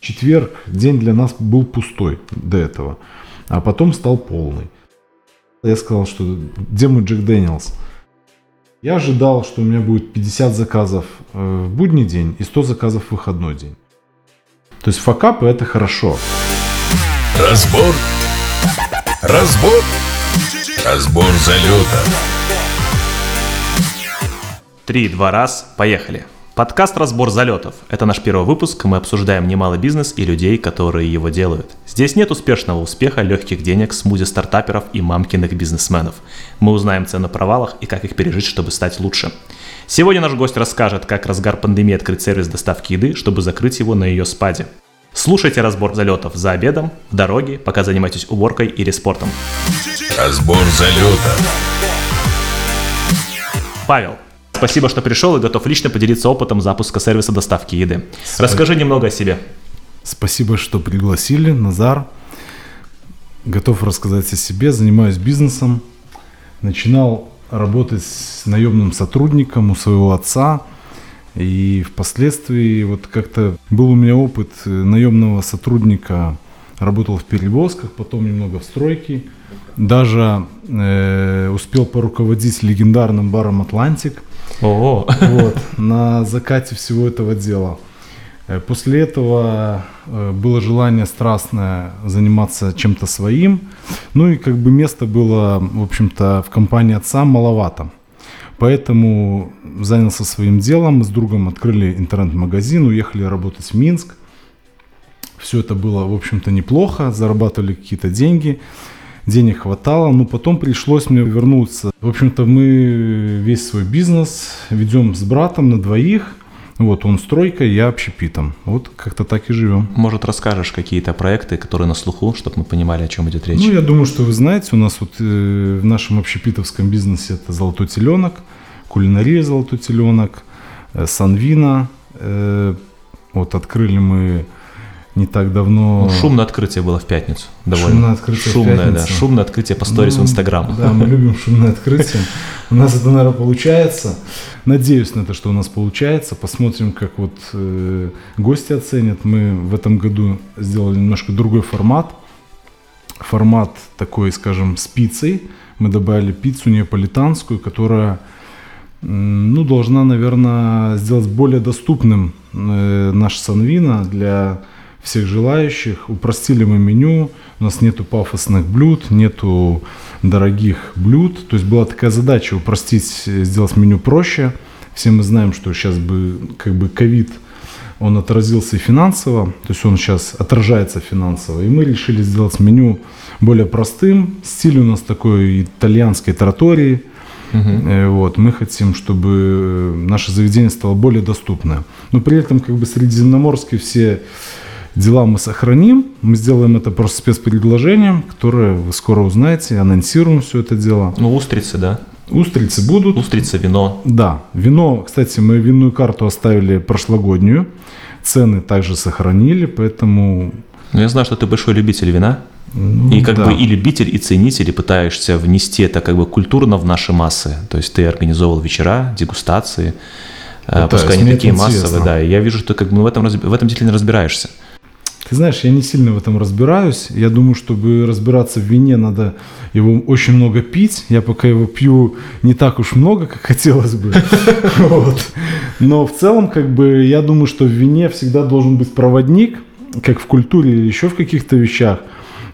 Четверг, день для нас был пустой до этого, а потом стал полный. Я сказал, что где мой Джек Дэниелс? Я ожидал, что у меня будет 50 заказов э, в будний день и 100 заказов в выходной день. То есть факапы это хорошо. Разбор. Разбор. Разбор залета. Три-два раз, поехали. Подкаст «Разбор залетов». Это наш первый выпуск, мы обсуждаем немалый бизнес и людей, которые его делают. Здесь нет успешного успеха, легких денег, смузи-стартаперов и мамкиных бизнесменов. Мы узнаем цену провалах и как их пережить, чтобы стать лучше. Сегодня наш гость расскажет, как разгар пандемии открыть сервис доставки еды, чтобы закрыть его на ее спаде. Слушайте разбор залетов за обедом, в дороге, пока занимаетесь уборкой или спортом. Разбор залета. Павел, Спасибо, что пришел и готов лично поделиться опытом запуска сервиса доставки еды. Расскажи немного о себе. Спасибо, что пригласили, Назар. Готов рассказать о себе. Занимаюсь бизнесом. Начинал работать с наемным сотрудником у своего отца. И впоследствии вот как-то был у меня опыт наемного сотрудника. Работал в перевозках, потом немного в стройке. Даже э, успел поруководить легендарным баром «Атлантик», о, вот, на закате всего этого дела. Э, после этого э, было желание страстное заниматься чем-то своим. Ну и как бы место было, в общем-то, в компании отца маловато. Поэтому занялся своим делом. С другом открыли интернет-магазин, уехали работать в Минск. Все это было, в общем-то, неплохо, зарабатывали какие-то деньги денег хватало, но потом пришлось мне вернуться. В общем-то, мы весь свой бизнес ведем с братом на двоих. Вот, он стройка, я общепитом. Вот как-то так и живем. Может, расскажешь какие-то проекты, которые на слуху, чтобы мы понимали, о чем идет речь? Ну, я думаю, что вы знаете, у нас вот э, в нашем общепитовском бизнесе это «Золотой теленок», кулинария «Золотой теленок», э, «Санвина». Э, вот открыли мы не так давно... Ну, шумное открытие было в пятницу. Довольно. Шумное открытие Шумное, в пятницу. да. Шумное открытие по сторис ну, в Инстаграм. Да, мы любим шумное открытие. У нас это, наверное, получается. Надеюсь на это, что у нас получается. Посмотрим, как вот э, гости оценят. Мы в этом году сделали немножко другой формат. Формат такой, скажем, с пиццей. Мы добавили пиццу неаполитанскую, которая ну, должна, наверное, сделать более доступным э, наш Санвина для всех желающих. Упростили мы меню, у нас нету пафосных блюд, нету дорогих блюд. То есть была такая задача упростить, сделать меню проще. Все мы знаем, что сейчас бы как бы ковид, он отразился и финансово, то есть он сейчас отражается финансово. И мы решили сделать меню более простым. Стиль у нас такой итальянской тратории. Uh-huh. Вот, мы хотим, чтобы наше заведение стало более доступное. Но при этом как бы средиземноморские все дела мы сохраним. Мы сделаем это просто спецпредложением, которое вы скоро узнаете, анонсируем все это дело. Ну, устрицы, да. Устрицы будут. Устрицы, вино. Да, вино, кстати, мы винную карту оставили прошлогоднюю, цены также сохранили, поэтому... Ну, я знаю, что ты большой любитель вина. Ну, и как да. бы и любитель, и ценитель, и пытаешься внести это как бы культурно в наши массы. То есть ты организовывал вечера, дегустации, Пытаюсь, пускай они такие массовые, да. И я вижу, что ты как бы в этом, в этом действительно разбираешься. Ты знаешь, я не сильно в этом разбираюсь. Я думаю, чтобы разбираться в вине, надо его очень много пить. Я пока его пью не так уж много, как хотелось бы. Но в целом, как бы, я думаю, что в вине всегда должен быть проводник, как в культуре или еще в каких-то вещах.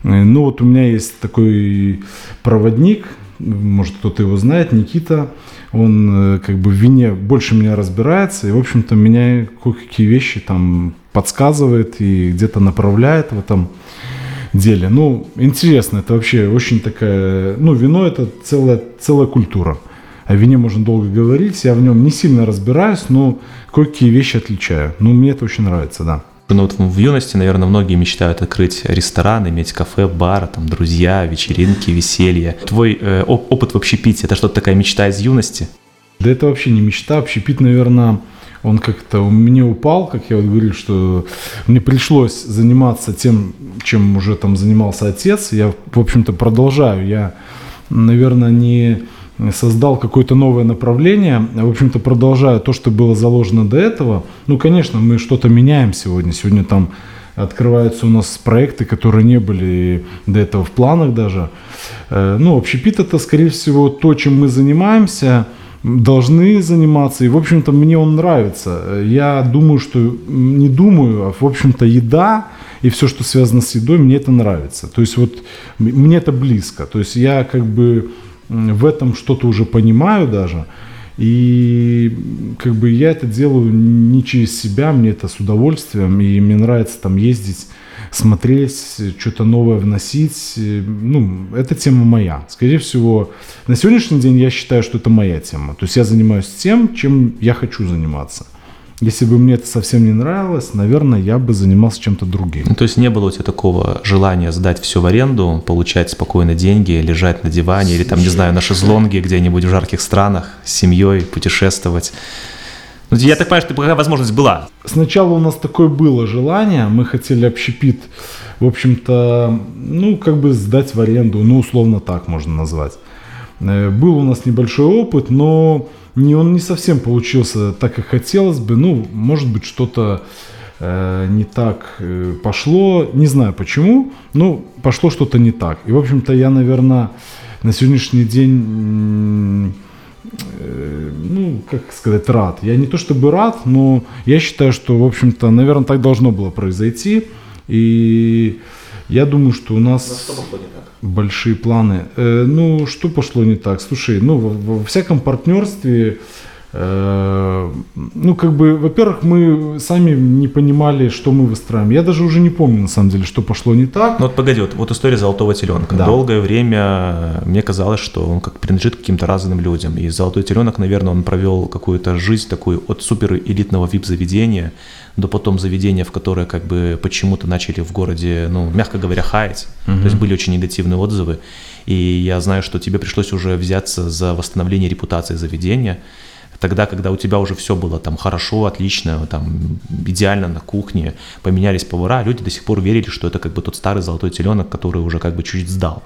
Ну вот у меня есть такой проводник, может кто-то его знает, Никита, он э, как бы в вине больше меня разбирается, и, в общем-то, меня кое-какие вещи там подсказывает и где-то направляет в этом деле. Ну, интересно, это вообще очень такая... Ну, вино это целая, целая культура. О вине можно долго говорить, я в нем не сильно разбираюсь, но кое-какие вещи отличаю. Ну, мне это очень нравится, да. Ну вот в юности, наверное, многие мечтают открыть ресторан, иметь кафе, бар, там, друзья, вечеринки, веселье. Твой э, опыт в общепите – это что-то такая мечта из юности? Да это вообще не мечта. Общепит, наверное, он как-то у меня упал, как я вот говорил, что мне пришлось заниматься тем, чем уже там занимался отец. Я, в общем-то, продолжаю. Я, наверное, не создал какое-то новое направление. В общем-то, продолжаю то, что было заложено до этого. Ну, конечно, мы что-то меняем сегодня. Сегодня там открываются у нас проекты, которые не были до этого в планах даже. Э, ну, общепит это, скорее всего, то, чем мы занимаемся, должны заниматься. И, в общем-то, мне он нравится. Я думаю, что, не думаю, а, в общем-то, еда и все, что связано с едой, мне это нравится. То есть вот мне это близко. То есть я как бы в этом что-то уже понимаю даже. И как бы я это делаю не через себя, мне это с удовольствием, и мне нравится там ездить, смотреть, что-то новое вносить. Ну, эта тема моя. Скорее всего, на сегодняшний день я считаю, что это моя тема. То есть я занимаюсь тем, чем я хочу заниматься. Если бы мне это совсем не нравилось, наверное, я бы занимался чем-то другим. Ну, то есть не было у тебя такого желания сдать все в аренду, получать спокойно деньги, лежать на диване или там, не знаю, на шезлонге где-нибудь в жарких странах с семьей, путешествовать? Ну, я так понимаю, что такая возможность была. Сначала у нас такое было желание, мы хотели общепит, в общем-то, ну, как бы сдать в аренду, ну, условно так можно назвать. Э, был у нас небольшой опыт, но не, он не совсем получился так, как хотелось бы. Ну, может быть, что-то э, не так э, пошло. Не знаю почему, но пошло что-то не так. И, в общем-то, я, наверное, на сегодняшний день э, ну, как сказать, рад. Я не то чтобы рад, но я считаю, что, в общем-то, наверное, так должно было произойти. И я думаю, что у нас большие планы. Э, ну, что пошло не так? Слушай, ну, во, во всяком партнерстве ну, как бы, во-первых, мы сами не понимали, что мы выстраиваем. Я даже уже не помню, на самом деле, что пошло не так. Ну, вот погоди, вот, вот история золотого теленка. Да. Долгое время мне казалось, что он как принадлежит каким-то разным людям. И золотой теленок, наверное, он провел какую-то жизнь такую от супер элитного вип-заведения до потом заведения, в которое как бы почему-то начали в городе, ну, мягко говоря, хаять. Угу. То есть были очень негативные отзывы. И я знаю, что тебе пришлось уже взяться за восстановление репутации заведения тогда, когда у тебя уже все было там хорошо, отлично, там идеально на кухне, поменялись повара, люди до сих пор верили, что это как бы тот старый золотой теленок, который уже как бы чуть-чуть сдал.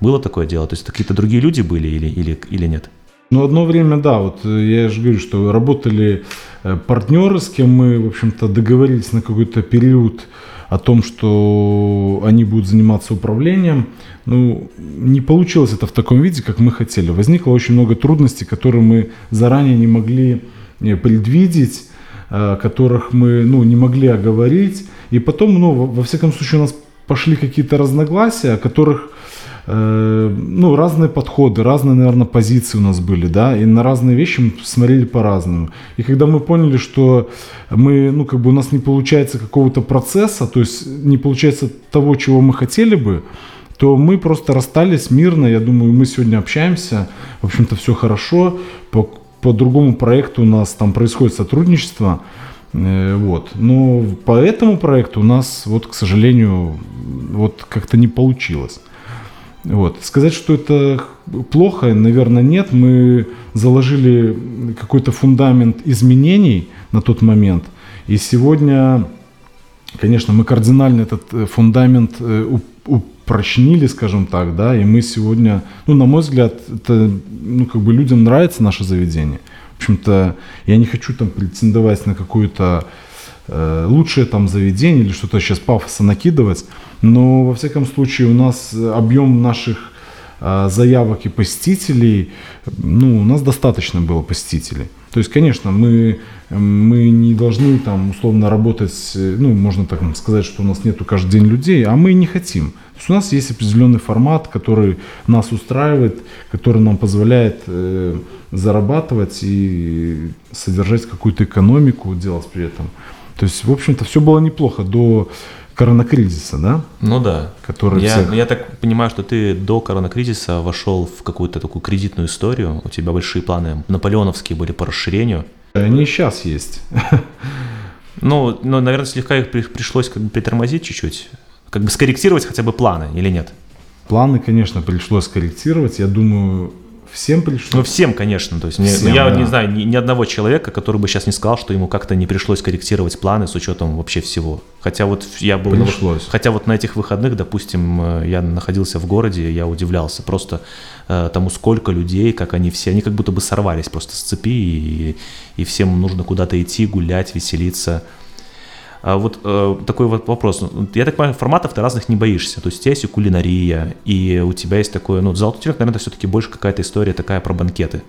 Было такое дело? То есть какие-то другие люди были или, или, или нет? Ну, одно время, да, вот э, я же говорю, что работали э, партнеры, с кем мы, в общем-то, договорились на какой-то период о том, что они будут заниматься управлением. Ну, не получилось это в таком виде, как мы хотели. Возникло очень много трудностей, которые мы заранее не могли э, предвидеть, которых мы ну, не могли оговорить. И потом, ну, во всяком случае, у нас пошли какие-то разногласия, о которых Э, ну, разные подходы, разные, наверное, позиции у нас были, да, и на разные вещи мы смотрели по-разному. И когда мы поняли, что мы, ну, как бы у нас не получается какого-то процесса, то есть не получается того, чего мы хотели бы, то мы просто расстались мирно. Я думаю, мы сегодня общаемся, в общем-то, все хорошо. По, по другому проекту у нас там происходит сотрудничество. Э, вот. Но по этому проекту у нас, вот, к сожалению, вот как-то не получилось. Вот. Сказать, что это плохо, наверное, нет. Мы заложили какой-то фундамент изменений на тот момент. И сегодня, конечно, мы кардинально этот э, фундамент э, упрочнили, скажем так, да, и мы сегодня, ну, на мой взгляд, это, ну, как бы людям нравится наше заведение. В общем-то, я не хочу там претендовать на какое-то э, лучшее там заведение или что-то сейчас пафоса накидывать. Но, во всяком случае, у нас объем наших а, заявок и посетителей, ну, у нас достаточно было посетителей. То есть, конечно, мы, мы не должны там условно работать, ну, можно так сказать, что у нас нету каждый день людей, а мы не хотим. То есть у нас есть определенный формат, который нас устраивает, который нам позволяет э, зарабатывать и содержать какую-то экономику, делать при этом. То есть, в общем-то, все было неплохо до коронакризиса, да? Ну да. Который я, всех... я так понимаю, что ты до коронакризиса вошел в какую-то такую кредитную историю, у тебя большие планы наполеоновские были по расширению. Они сейчас есть. Ну, ну, наверное, слегка их пришлось как бы притормозить чуть-чуть, как бы скорректировать хотя бы планы или нет? Планы, конечно, пришлось скорректировать. Я думаю, Всем пришлось? Ну, всем, конечно. То есть, всем, я да. не знаю ни, ни одного человека, который бы сейчас не сказал, что ему как-то не пришлось корректировать планы с учетом вообще всего. Хотя вот я был... Пришлось. Вот, хотя вот на этих выходных, допустим, э, я находился в городе, я удивлялся просто э, тому, сколько людей, как они все, они как будто бы сорвались просто с цепи, и, и всем нужно куда-то идти, гулять, веселиться. А вот э, такой вот вопрос. Я так понимаю, форматов ты разных не боишься. То есть у тебя есть и кулинария, и у тебя есть такое, ну, золотой телек, наверное, это все-таки больше какая-то история такая про банкеты.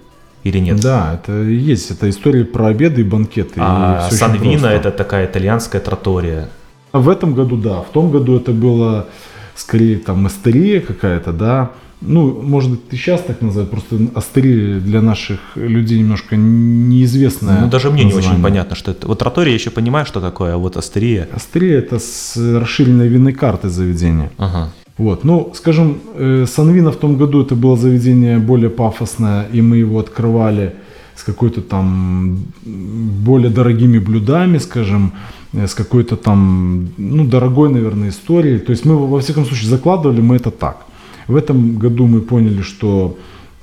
Или нет? Да, это есть. Это история про обеды и банкеты. А и Санвина это такая итальянская тротория. А В этом году, да. В том году это было скорее там астерия какая-то, да. Ну, может быть, и сейчас так называют, просто астерия для наших людей немножко неизвестная. Ну, даже мне не очень название. понятно, что это. Вот тротория я еще понимаю, что такое, а вот астерия. Астерия это с расширенной винной картой заведения. Ага. Вот, ну, скажем, э, Санвина в том году это было заведение более пафосное, и мы его открывали с какой-то там более дорогими блюдами, скажем, э, с какой-то там, ну, дорогой, наверное, историей. То есть мы, во всяком случае, закладывали мы это так. В этом году мы поняли, что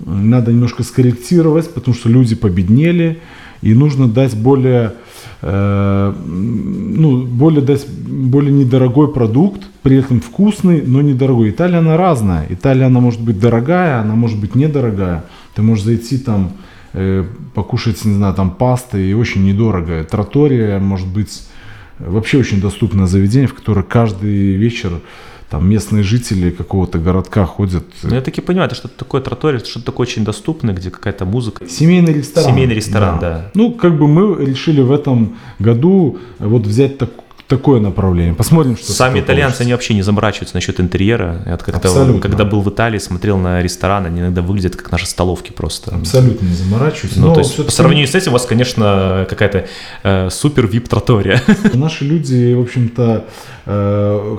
м, надо немножко скорректировать, потому что люди победнели, и нужно дать более, э, ну, более дать более недорогой продукт, при этом вкусный, но недорогой. Италия она разная. Италия она может быть дорогая, она может быть недорогая. Ты можешь зайти там э, покушать, не знаю, там пасты и очень недорого. Тротория может быть э, вообще очень доступное заведение, в которое каждый вечер там местные жители какого-то городка ходят. Ну, я таки понимаю, это что-то такое это что-то такое очень доступное, где какая-то музыка. Семейный ресторан. Семейный ресторан, да. Ну, как бы мы решили в этом году вот взять так- такое направление. Посмотрим, что Сами итальянцы, получится. они вообще не заморачиваются насчет интерьера. Я как-то, Абсолютно. когда был в Италии, смотрел на рестораны, они иногда выглядят как наши столовки просто. Абсолютно не заморачиваюсь. Ну, но то есть, по сравнению с этим, у вас, конечно, какая-то э, супер вип тротория. Наши люди, в общем-то, э,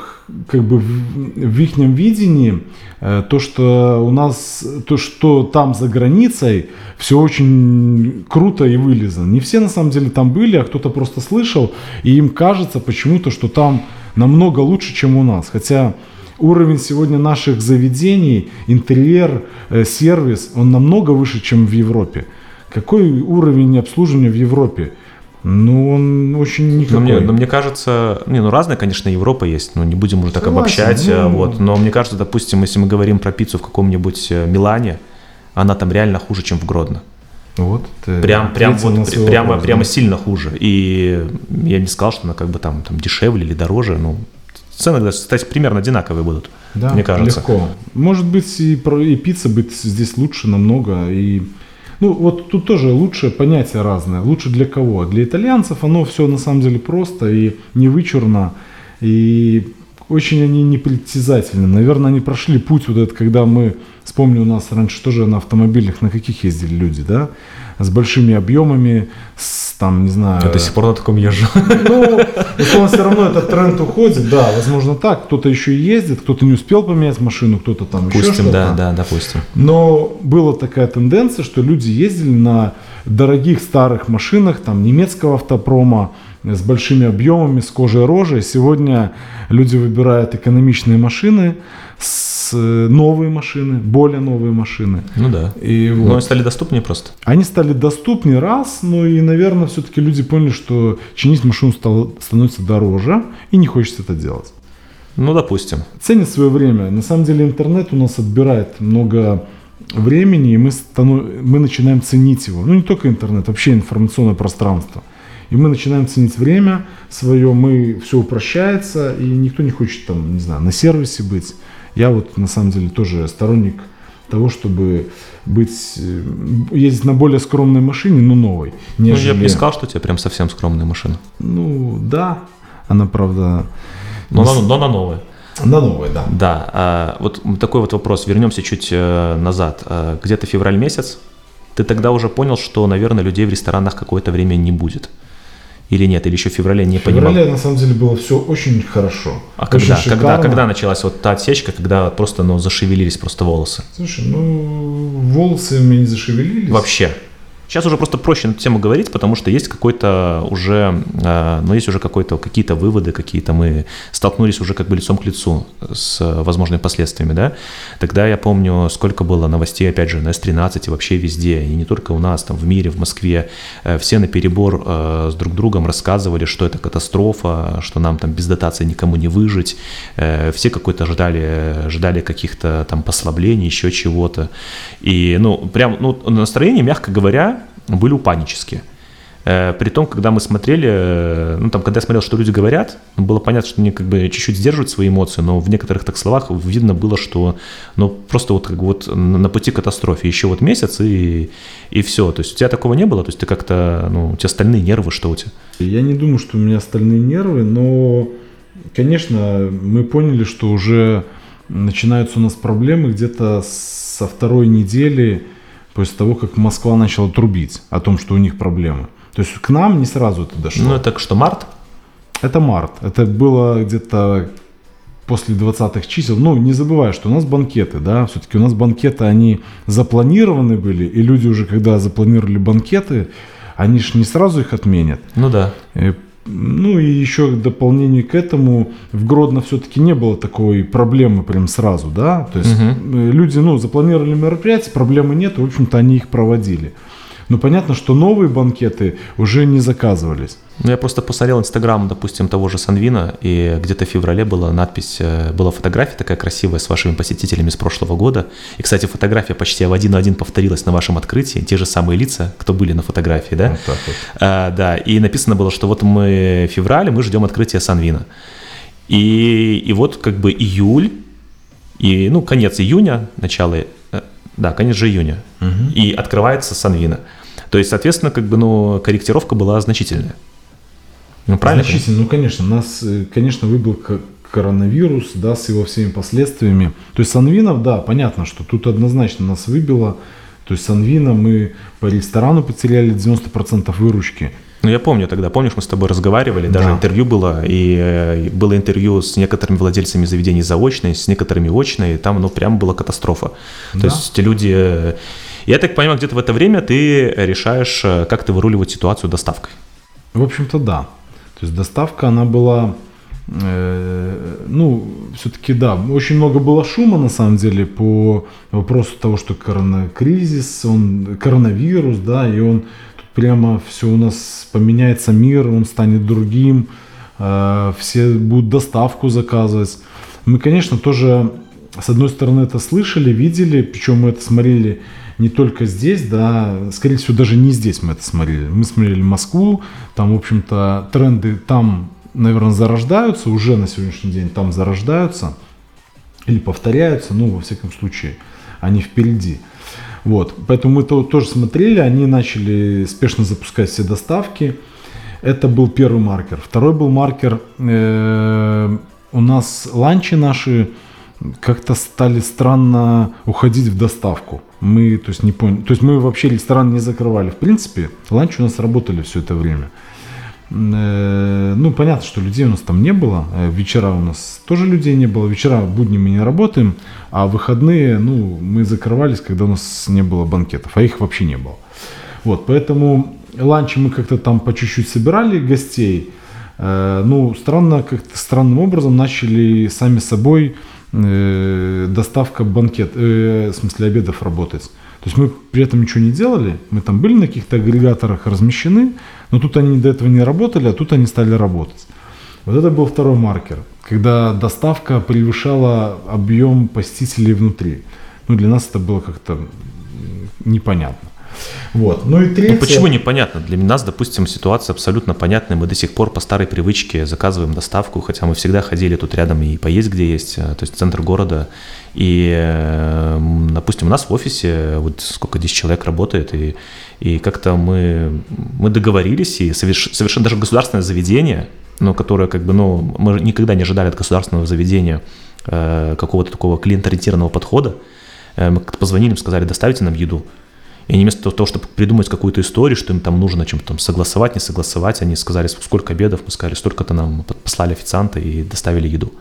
как бы в, в их видении э, то, что у нас, то, что там за границей, все очень круто и вылезано. Не все на самом деле там были, а кто-то просто слышал, и им кажется почему-то, что там намного лучше, чем у нас. Хотя уровень сегодня наших заведений, интерьер, э, сервис, он намного выше, чем в Европе. Какой уровень обслуживания в Европе? Ну, он очень Но никакой. мне, но мне кажется, не, ну разная, конечно, Европа есть, но не будем уже так Согласен, обобщать, ну. э, вот. Но мне кажется, допустим, если мы говорим про пиццу в каком-нибудь э, Милане, она там реально хуже, чем в Гродно. Вот. ты Прям, прям, вот, прямо, вопрос, прямо да. сильно хуже. И я не сказал, что она как бы там, там дешевле или дороже. Ну, цены, кстати, примерно одинаковые будут, Да, мне кажется. легко. Может быть, и, и пицца быть здесь лучше намного. И, ну, вот тут тоже лучшее понятие разное. Лучше для кого? Для итальянцев оно все на самом деле просто и не вычурно. И очень они непритязательны. Наверное, они прошли путь вот этот, когда мы, вспомню, у нас раньше тоже на автомобилях, на каких ездили люди, да? С большими объемами, с там, не знаю... Я до сих пор на таком езжу. Ну, условно, все равно этот тренд уходит, да, возможно так. Кто-то еще ездит, кто-то не успел поменять машину, кто-то там еще Допустим, что-то. да, да, допустим. Но была такая тенденция, что люди ездили на дорогих старых машинах, там, немецкого автопрома, с большими объемами, с кожей рожей. Сегодня люди выбирают экономичные машины, с, э, новые машины, более новые машины. Ну да. И Но вот. они стали доступнее просто. Они стали доступнее раз, ну и, наверное, все-таки люди поняли, что чинить машину стало, становится дороже, и не хочется это делать. Ну, допустим. Ценит свое время. На самом деле интернет у нас отбирает много времени, и мы, стану- мы начинаем ценить его. Ну, не только интернет, вообще информационное пространство. И мы начинаем ценить время свое, мы все упрощается, и никто не хочет там, не знаю, на сервисе быть. Я вот на самом деле тоже сторонник того, чтобы быть, э, ездить на более скромной машине, но новой. Ну, Нежели... я бы не сказал, что у тебя прям совсем скромная машина. Ну, да, она, правда, Но, она, но она новая. на новой, да. Да, а, вот такой вот вопрос. Вернемся чуть э, назад. А, Где-то февраль месяц. Ты тогда уже понял, что, наверное, людей в ресторанах какое-то время не будет. Или нет? Или еще в феврале не В понимал? феврале, на самом деле, было все очень хорошо. А Очень когда, когда, шикарно. когда началась вот та отсечка, когда просто ну, зашевелились просто волосы? Слушай, ну, волосы у меня не зашевелились. Вообще. Сейчас уже просто проще на эту тему говорить, потому что есть какой-то уже, э, ну, есть уже какой-то, какие-то выводы, какие-то мы столкнулись уже как бы лицом к лицу с возможными последствиями, да. Тогда я помню, сколько было новостей, опять же, на С-13 и вообще везде, и не только у нас, там, в мире, в Москве, Э, все на перебор э, с друг другом рассказывали, что это катастрофа, что нам там без дотации никому не выжить, все какой-то ждали, ждали каких-то там послаблений, еще чего-то, и, ну, прям, ну, настроение, мягко говоря, были упаднические. Э, при том, когда мы смотрели, э, ну там, когда я смотрел, что люди говорят, было понятно, что они как бы чуть-чуть сдерживают свои эмоции, но в некоторых так словах видно было, что ну просто вот как вот на пути к катастрофе еще вот месяц и, и все. То есть у тебя такого не было? То есть ты как-то, ну, у тебя стальные нервы, что у тебя? Я не думаю, что у меня стальные нервы, но, конечно, мы поняли, что уже начинаются у нас проблемы где-то со второй недели после того, как Москва начала трубить о том, что у них проблемы. То есть к нам не сразу это дошло. Ну, это что, март? Это март. Это было где-то после 20-х чисел. Ну, не забывай, что у нас банкеты, да, все-таки у нас банкеты, они запланированы были, и люди уже, когда запланировали банкеты, они же не сразу их отменят. Ну да. И, ну и еще к дополнению к этому, в Гродно все-таки не было такой проблемы прям сразу, да, то есть угу. люди, ну, запланировали мероприятия, проблемы нет, в общем-то, они их проводили. Но понятно, что новые банкеты уже не заказывались. Ну, я просто посмотрел Инстаграм, допустим, того же Санвина, и где-то в феврале была надпись, э, была фотография такая красивая с вашими посетителями с прошлого года. И, кстати, фотография почти в один в один повторилась на вашем открытии, те же самые лица, кто были на фотографии, да? Вот так вот. А, да, и написано было, что вот мы в феврале, мы ждем открытия Санвина. И, и вот как бы июль, и, ну, конец июня, начало, да, конец же июня, угу. и открывается Санвина. То есть, соответственно, как бы, ну, корректировка была значительная. Ну, правильно? Значительно, ну, конечно, нас, э, конечно, выбил коронавирус, да, с его всеми последствиями. То есть Санвинов, да, понятно, что тут однозначно нас выбило. То есть Санвина мы по ресторану потеряли 90% выручки. Ну, я помню тогда, помнишь, мы с тобой разговаривали, даже да. интервью было, и э, было интервью с некоторыми владельцами заведений заочной, с некоторыми очной, и там, ну, прям была катастрофа. Да. То есть люди... Э, я так понимаю, где-то в это время ты решаешь, как ты выруливать ситуацию доставкой. В общем-то, да. То есть доставка, она была, э, ну, все-таки да, очень много было шума на самом деле по вопросу того, что коронакризис, он, коронавирус, да, и он прямо все у нас поменяется мир, он станет другим, э, все будут доставку заказывать. Мы, конечно, тоже с одной стороны это слышали, видели, причем мы это смотрели не только здесь, да, скорее всего, даже не здесь мы это смотрели. Мы смотрели Москву, там, в общем-то, тренды там, наверное, зарождаются, уже на сегодняшний день там зарождаются или повторяются, ну, во всяком случае, они впереди. Вот, поэтому мы то, тоже смотрели, они начали спешно запускать все доставки. Это был первый маркер. Второй был маркер, э, у нас ланчи наши как-то стали странно уходить в доставку. Мы, то есть, не поняли, то есть мы вообще ресторан не закрывали. В принципе, ланч у нас работали все это время. Э, ну, понятно, что людей у нас там не было. Э, вечера у нас тоже людей не было. Вечера будни мы не работаем, а выходные, ну, мы закрывались, когда у нас не было банкетов, а их вообще не было. Вот, поэтому ланчи мы как-то там по чуть-чуть собирали гостей. Э, ну, странно, как-то странным образом начали сами собой э, доставка банкет, э, в смысле обедов работать. То есть мы при этом ничего не делали, мы там были на каких-то агрегаторах размещены, но тут они до этого не работали, а тут они стали работать. Вот это был второй маркер, когда доставка превышала объем посетителей внутри. Ну, для нас это было как-то непонятно. Вот. Ну и третье... Ну, почему непонятно? Для нас, допустим, ситуация абсолютно понятная. Мы до сих пор по старой привычке заказываем доставку, хотя мы всегда ходили тут рядом и поесть где есть, э, то есть центр города. И, э, допустим, у нас в офисе вот сколько, 10 человек работает, и, и как-то мы, мы договорились, и соверш, совершенно даже государственное заведение, но которое как бы, ну, мы никогда не ожидали от государственного заведения э, какого-то такого клиент-ориентированного подхода. Э, мы как-то позвонили, сказали, доставите нам еду. И они вместо того, чтобы придумать какую-то историю, что им там нужно чем-то там согласовать, не согласовать, они сказали, сколько обедов, мы сказали, столько-то нам послали официанта и доставили еду.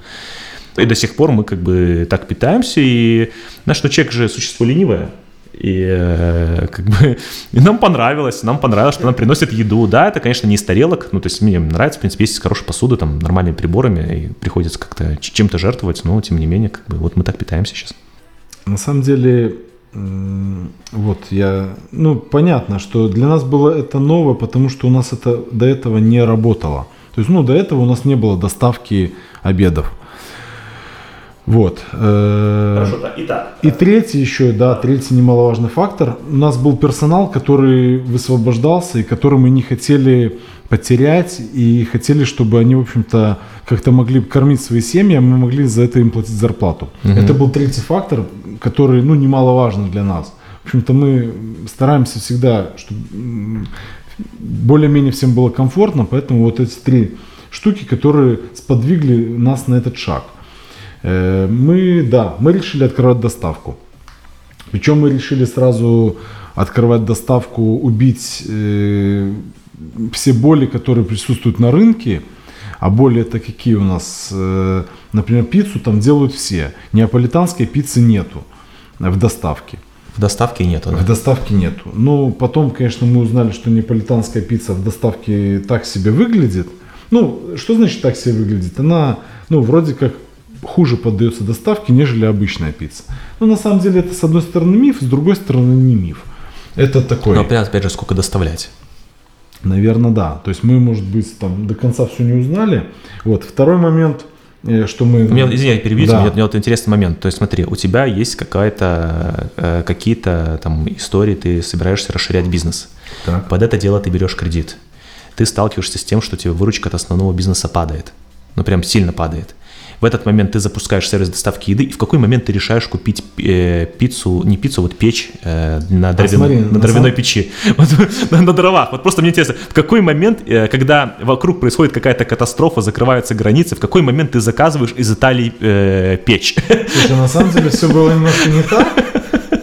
И до сих пор мы как бы так питаемся, и знаешь, что человек же существо ленивое, и э, как бы и нам понравилось, нам понравилось, что нам приносят еду. Да, это, конечно, не из тарелок, ну, то есть мне нравится, в принципе, есть хорошая посуда, там, нормальными приборами, и приходится как-то чем-то жертвовать, но, тем не менее, как бы, вот мы так питаемся сейчас. На самом деле, вот я, ну понятно, что для нас было это новое, потому что у нас это до этого не работало. То есть, ну до этого у нас не было доставки обедов. Вот. э, итак. И третий еще, да, третий немаловажный фактор. У нас был персонал, который высвобождался и который мы не хотели потерять и хотели, чтобы они, в общем-то, как-то могли кормить свои семьи, а мы могли за это им платить зарплату. Это был третий фактор, который, ну, немаловажный для нас. В общем-то, мы стараемся всегда, чтобы более-менее всем было комфортно, поэтому вот эти три штуки, которые сподвигли нас на этот шаг. Э, Мы, да, мы решили открывать доставку. Причем мы решили сразу открывать доставку, убить э, все боли, которые присутствуют на рынке. А боли это какие у нас? Э, например, пиццу там делают все. Неаполитанской пиццы нету в доставке. В доставке нету, да? В доставке нету. Ну, потом, конечно, мы узнали, что неаполитанская пицца в доставке так себе выглядит. Ну, что значит так себе выглядит? Она, ну, вроде как хуже поддается доставке, нежели обычная пицца. Но на самом деле это, с одной стороны, миф, с другой стороны, не миф. Это такой, Но опять, опять же, сколько доставлять? наверное, да. То есть мы, может быть, там до конца все не узнали. Вот. Второй момент, э, что мы... Мне, извини, я перебью, Да. меня, меня вот интересный момент. То есть смотри, у тебя есть какая-то, э, какие-то там истории, ты собираешься расширять бизнес. Так. Под это дело ты берешь кредит. Ты сталкиваешься с тем, что тебе выручка от основного бизнеса падает. Ну, прям сильно падает. В этот момент ты запускаешь сервис доставки еды, и в какой момент ты решаешь купить э, пиццу, не пиццу, вот печь э, на, дровяной, смотри, на дровяной самом- печи, Вот, на, на дровах. Вот просто мне интересно, в какой момент, э, когда вокруг происходит какая-то катастрофа, закрываются границы, в какой момент ты заказываешь из Италии э, печь? Слушай, на самом деле все было немножко не так,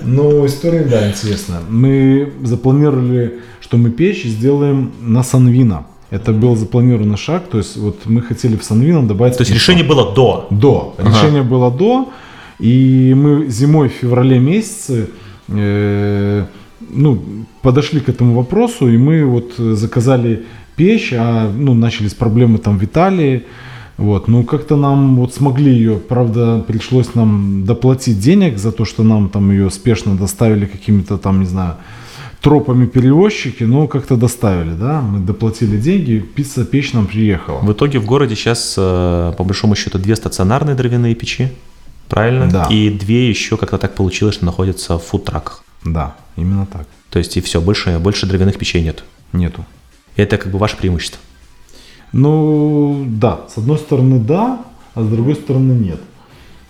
но история, да, интересная. Мы запланировали, что мы печь сделаем на Санвина. Это был запланированный шаг, то есть вот мы хотели в Санвина добавить... То есть решение было до. До. Решение было до. И мы зимой, в феврале месяце, э, ну, подошли к этому вопросу, и мы вот заказали печь, а, ну, начались проблемы там в Италии. Вот, ну, как-то нам вот смогли ее, правда, пришлось нам доплатить денег за то, что нам там ее спешно доставили какими-то там, не знаю, тропами перевозчики, но как-то доставили, да, мы доплатили деньги, пицца, печь нам приехала. В итоге в городе сейчас, э, по большому счету, две стационарные дровяные печи, правильно? Да. И две еще как-то так получилось, что находятся в фудтраках. Да, именно так. То есть и все, больше, больше дровяных печей нет. Нету. Это как бы ваше преимущество. Ну, да, с одной стороны да, а с другой стороны нет.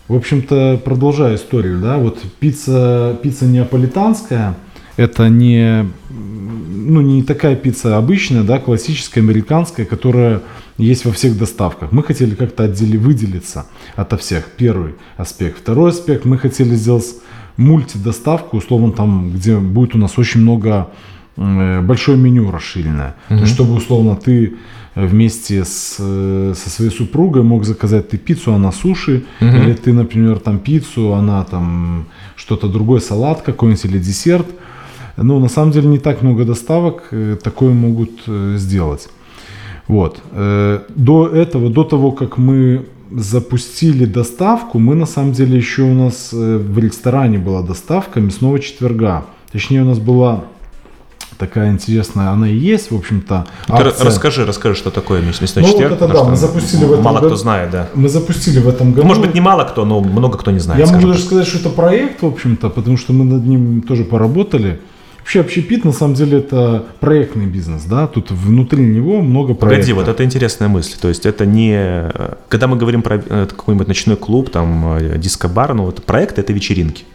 В общем-то, продолжая историю, да, вот пицца, пицца неаполитанская, это не, ну, не такая пицца обычная, да, классическая, американская, которая есть во всех доставках. Мы хотели как-то отдели, выделиться ото всех, первый аспект. Второй аспект, мы хотели сделать мультидоставку, условно там, где будет у нас очень много, э, большое меню расширенное. То есть, чтобы условно ты э, вместе с, э, со своей супругой мог заказать ты пиццу, она суши, или ты, например, там пиццу, она там что-то другое, салат какой-нибудь или десерт. Ну, на самом деле не так много доставок э, такое могут э, сделать. Вот. Э, До этого, до того, как мы запустили доставку, мы на самом деле еще у нас в ресторане была доставка мясного четверга. Точнее, у нас была такая интересная, она и есть, в общем-то. Расскажи, расскажи, что такое мяс- мясной Ну, вот четверг. это потому да, мы запустили в этом Мало кто году. знает, да. Мы запустили в этом году. Может быть, не мало кто, но много кто не знает. Я могу даже так. сказать, что это проект, в общем-то, потому что мы над ним тоже поработали. Вообще, общепит, на самом деле, это проектный бизнес, да, тут внутри него много проектов. Погоди, вот это интересная мысль. То есть это не... э, Когда мы говорим про э, какой-нибудь ночной клуб, там, э, диско-бар, ну, вот проекты — это вечеринки.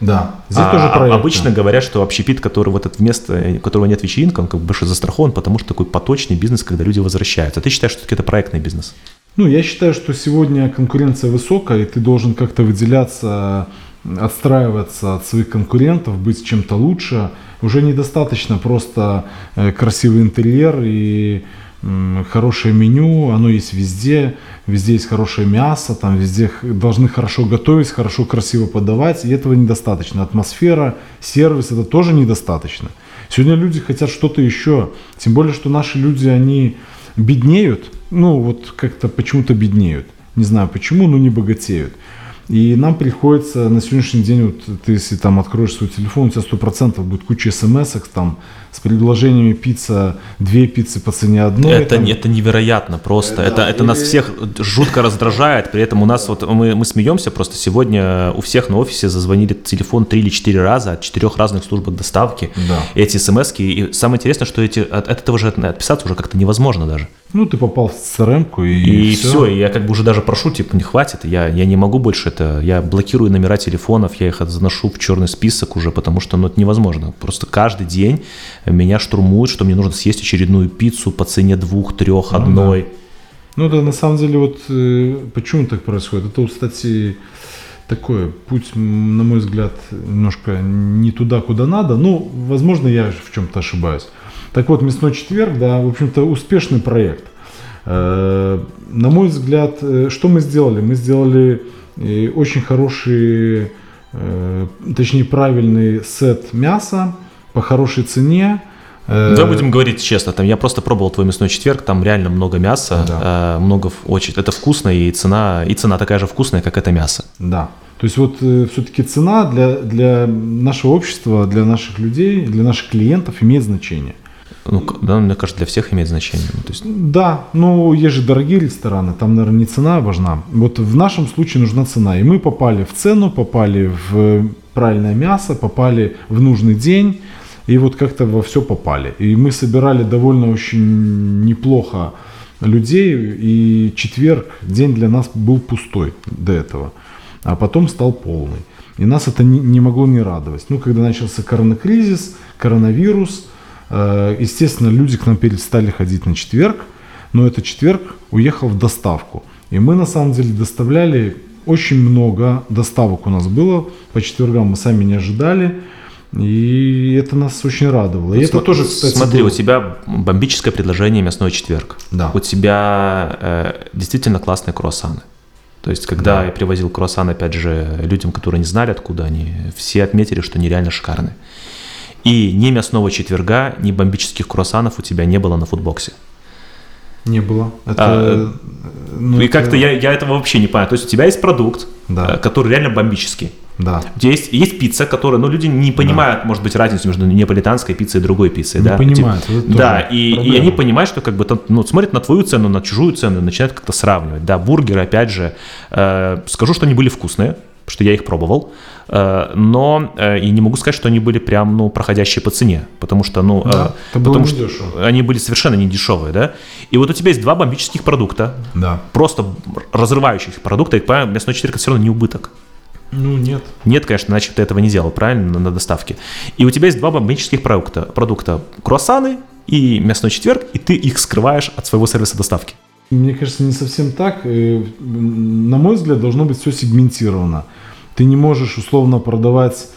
Да, здесь А, тоже проект. обычно говорят, что общепит, который вот это вместо э, которого нет вечеринка, он как бы больше застрахован, потому что такой поточный бизнес, когда люди возвращаются. А ты считаешь, что это проектный бизнес? Ну, я считаю, что сегодня конкуренция высокая, и ты должен как-то выделяться, отстраиваться от своих конкурентов, быть чем-то лучше. Уже недостаточно просто э, красивый интерьер и хорошее меню, оно есть везде, везде есть хорошее мясо, там везде должны хорошо готовить, хорошо, красиво подавать, и этого недостаточно. Атмосфера, сервис, это тоже недостаточно. Сегодня люди хотят что-то еще, тем более, что наши люди, они беднеют, ну вот как-то почему-то беднеют, не знаю почему, но не богатеют. И нам приходится на сегодняшний день, вот ты если там откроешь свой телефон, у тебя сто процентов будет куча смс там с предложениями пицца, две пиццы по цене одной. Это, там. это невероятно просто. Это, это нас всех жутко раздражает. При этом у нас вот мы, мы смеемся, просто сегодня у всех на офисе зазвонили телефон три или четыре раза от четырех разных служб доставки. Да. Эти смс И самое интересное, что эти, от, от этого же отписаться уже как-то невозможно даже. Ну, ты попал в crm и, и все. все. И я как бы уже даже прошу, типа, не хватит, я, я не могу больше это. Я блокирую номера телефонов, я их заношу в черный список уже, потому что ну, это невозможно. Просто каждый день меня штурмуют, что мне нужно съесть очередную пиццу по цене двух, трех, ну, одной. Да. Ну да, на самом деле, вот э, почему так происходит? Это, кстати, такой путь, на мой взгляд, немножко не туда, куда надо. Ну, возможно, я в чем-то ошибаюсь. Так вот, «Мясной четверг», да, в общем-то, успешный проект. Э, на мой взгляд, э, что мы сделали? Мы сделали очень хороший, точнее, правильный сет мяса по хорошей цене. Да, будем говорить честно, там я просто пробовал твой мясной четверг, там реально много мяса, да. много очень, это вкусно и цена, и цена такая же вкусная, как это мясо. Да. То есть вот все-таки цена для, для нашего общества, для наших людей, для наших клиентов имеет значение. Ну, да, мне кажется, для всех имеет значение. Ну, то есть... Да, ну, есть же дорогие рестораны, там, наверное, не цена важна. Вот в нашем случае нужна цена. И мы попали в цену, попали в правильное мясо, попали в нужный день, и вот как-то во все попали. И мы собирали довольно очень неплохо людей, и четверг, день для нас был пустой до этого, а потом стал полный. И нас это не, не могло не радовать. Ну, когда начался коронакризис, коронавирус – Э, естественно, люди к нам перестали ходить на четверг, но этот четверг уехал в доставку. И мы на самом деле доставляли очень много доставок у нас было по четвергам, мы сами не ожидали. И это нас очень радовало. И это тоже, кстати, Смотри, было... у тебя бомбическое предложение мясной четверг. Да. У тебя э, действительно классные круассаны. То есть, когда да. я привозил круассан, опять же, людям, которые не знали, откуда они, все отметили, что они реально шикарные. И ни мясного четверга, ни бомбических круассанов у тебя не было на футбоксе. Не было. Это, а, ну, и это... как-то я, я этого вообще не понимаю. То есть у тебя есть продукт, да. Э, который реально бомбический. Да. У тебя есть, есть пицца, которая, ну, люди не понимают, да. может быть, разницу между неаполитанской пиццей и другой пиццей. Не да? понимают. Типа, да, и, и они понимают, что как бы там, ну, смотрят на твою цену, на чужую цену, начинают как-то сравнивать. Да, бургеры, опять же, э, скажу, что они были вкусные, что я их пробовал. Э, но э, и не могу сказать, что они были прям, ну, проходящие по цене, потому что, ну, да, э, потому что дешево. они были совершенно не дешевые, да. И вот у тебя есть два бомбических продукта, да. просто разрывающих продукта, и, понимаю, мясной четверг все равно не убыток. Ну, нет. Нет, конечно, иначе ты этого не делал, правильно, на, доставке. И у тебя есть два бомбических продукта. Продукта круассаны и мясной четверг, и ты их скрываешь от своего сервиса доставки. Мне кажется, не совсем так. На мой взгляд, должно быть все сегментировано. Ты не можешь условно продавать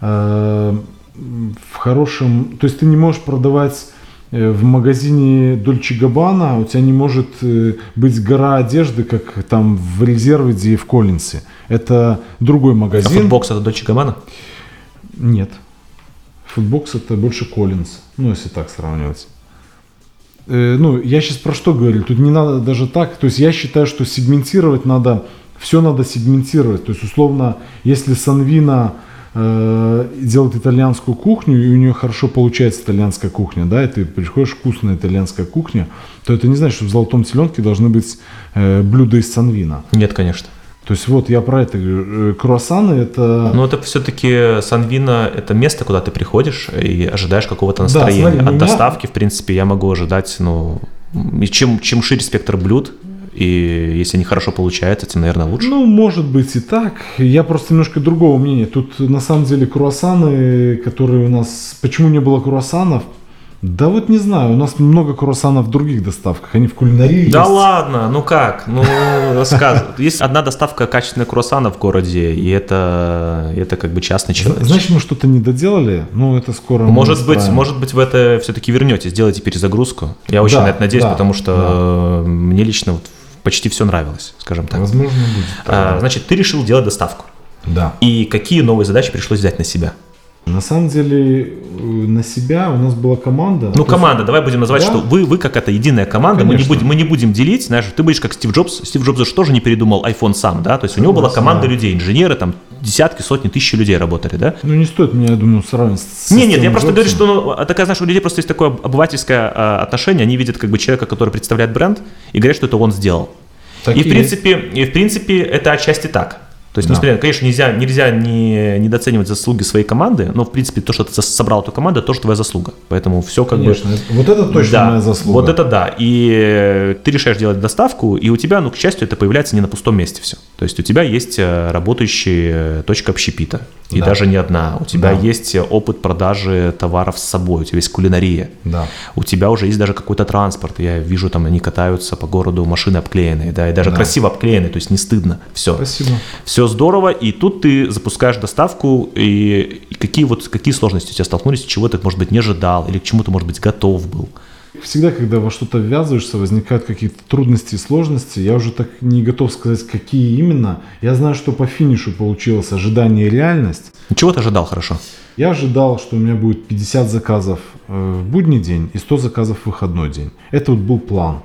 э, в хорошем... То есть ты не можешь продавать э, в магазине Dolce Gabbana, у тебя не может э, быть гора одежды, как там в Reserved е и в Colin's е. Это другой магазин. А Foodbox это Dolce Gabbana? Нет. Foodbox это больше Colin's, ну если так сравнивать. Э, ну, я сейчас про что говорю? Тут не надо даже так. То есть я считаю, что сегментировать надо все надо сегментировать. То есть, условно, если Санвина э, делает итальянскую кухню, и у нее хорошо получается итальянская кухня, да, и ты приходишь вкусная итальянская кухня, то это не значит, что в золотом теленке должны быть э, блюда из Санвина. Нет, конечно. То есть вот я про это говорю. Э, круассаны это... Но это все-таки Санвина это место, куда ты приходишь и ожидаешь какого-то настроения. Да, смотри, От меня... доставки, в принципе, я могу ожидать, ну, и чем, чем шире спектр блюд, и если они хорошо получаются, тем, наверное, лучше. Ну, может быть и так. Я просто немножко другого мнения. Тут на самом деле круассаны, которые у нас... Почему не было круассанов? Да вот не знаю, у нас много круассанов в других доставках, они в кулинарии Да есть. ладно, ну как, ну рассказывай. Есть одна доставка качественных круассанов в городе, и это, это как бы частный человек. Значит, мы что-то не доделали, ну это скоро Может быть, может быть, в это все-таки вернете, сделайте перезагрузку. Я очень да, на это надеюсь, да, потому что да. мне лично вот почти все нравилось, скажем так. Возможно, будет. А, значит, ты решил делать доставку. Да. И какие новые задачи пришлось взять на себя? На самом деле, э, на себя у нас была команда. Ну, То есть- команда, давай будем называть, Да. что вы, вы как это единая команда, мы не, будем, мы не будем делить, знаешь, ты будешь как Стив Джобс, Стив Джобс же тоже не передумал iPhone сам, да, то есть у него была команда да. людей, инженеры, там десятки, сотни, тысячи людей работали, да? Ну, не стоит меня, я думаю, сравнивать с Не, нет, я просто говорю, что ну, такая, знаешь, у людей просто есть такое обывательское а, отношение, они видят как бы человека, который представляет бренд, и говорят, что это он сделал. Так и, и в принципе, и в принципе это отчасти так. То есть, Да. несмотря, конечно, нельзя, нельзя не, недооценивать заслуги своей команды, но в принципе то, что ты собрал эту команду, это тоже твоя заслуга. Поэтому все как бы Конечно, это- вот это точно да, моя заслуга. Вот это да. И э, ты решаешь делать доставку, и у тебя, ну, к счастью, это появляется не на пустом месте все. То есть у тебя есть э, работающая точка общепита. И Да. даже не одна. У тебя Да. есть э, опыт продажи товаров с собой, у тебя есть кулинария. Да. У тебя уже есть даже какой-то транспорт. Я вижу, там они катаются по городу, машины обклеенные, да, и даже Да. красиво обклеенные, то есть не стыдно. Все. Спасибо. Все здорово, и тут ты запускаешь доставку, и, и какие вот какие сложности у тебя столкнулись, чего ты, может быть, не ожидал, или к чему ты, может быть, готов был. Всегда, когда во что-то ввязываешься, возникают какие-то трудности и сложности. Я уже так не готов сказать, какие именно. Я знаю, что по финишу получилось ожидание и реальность. Чего ты ожидал хорошо? Я ожидал, что у меня будет 50 заказов э, в будний день и 100 заказов в выходной день. Это вот был план.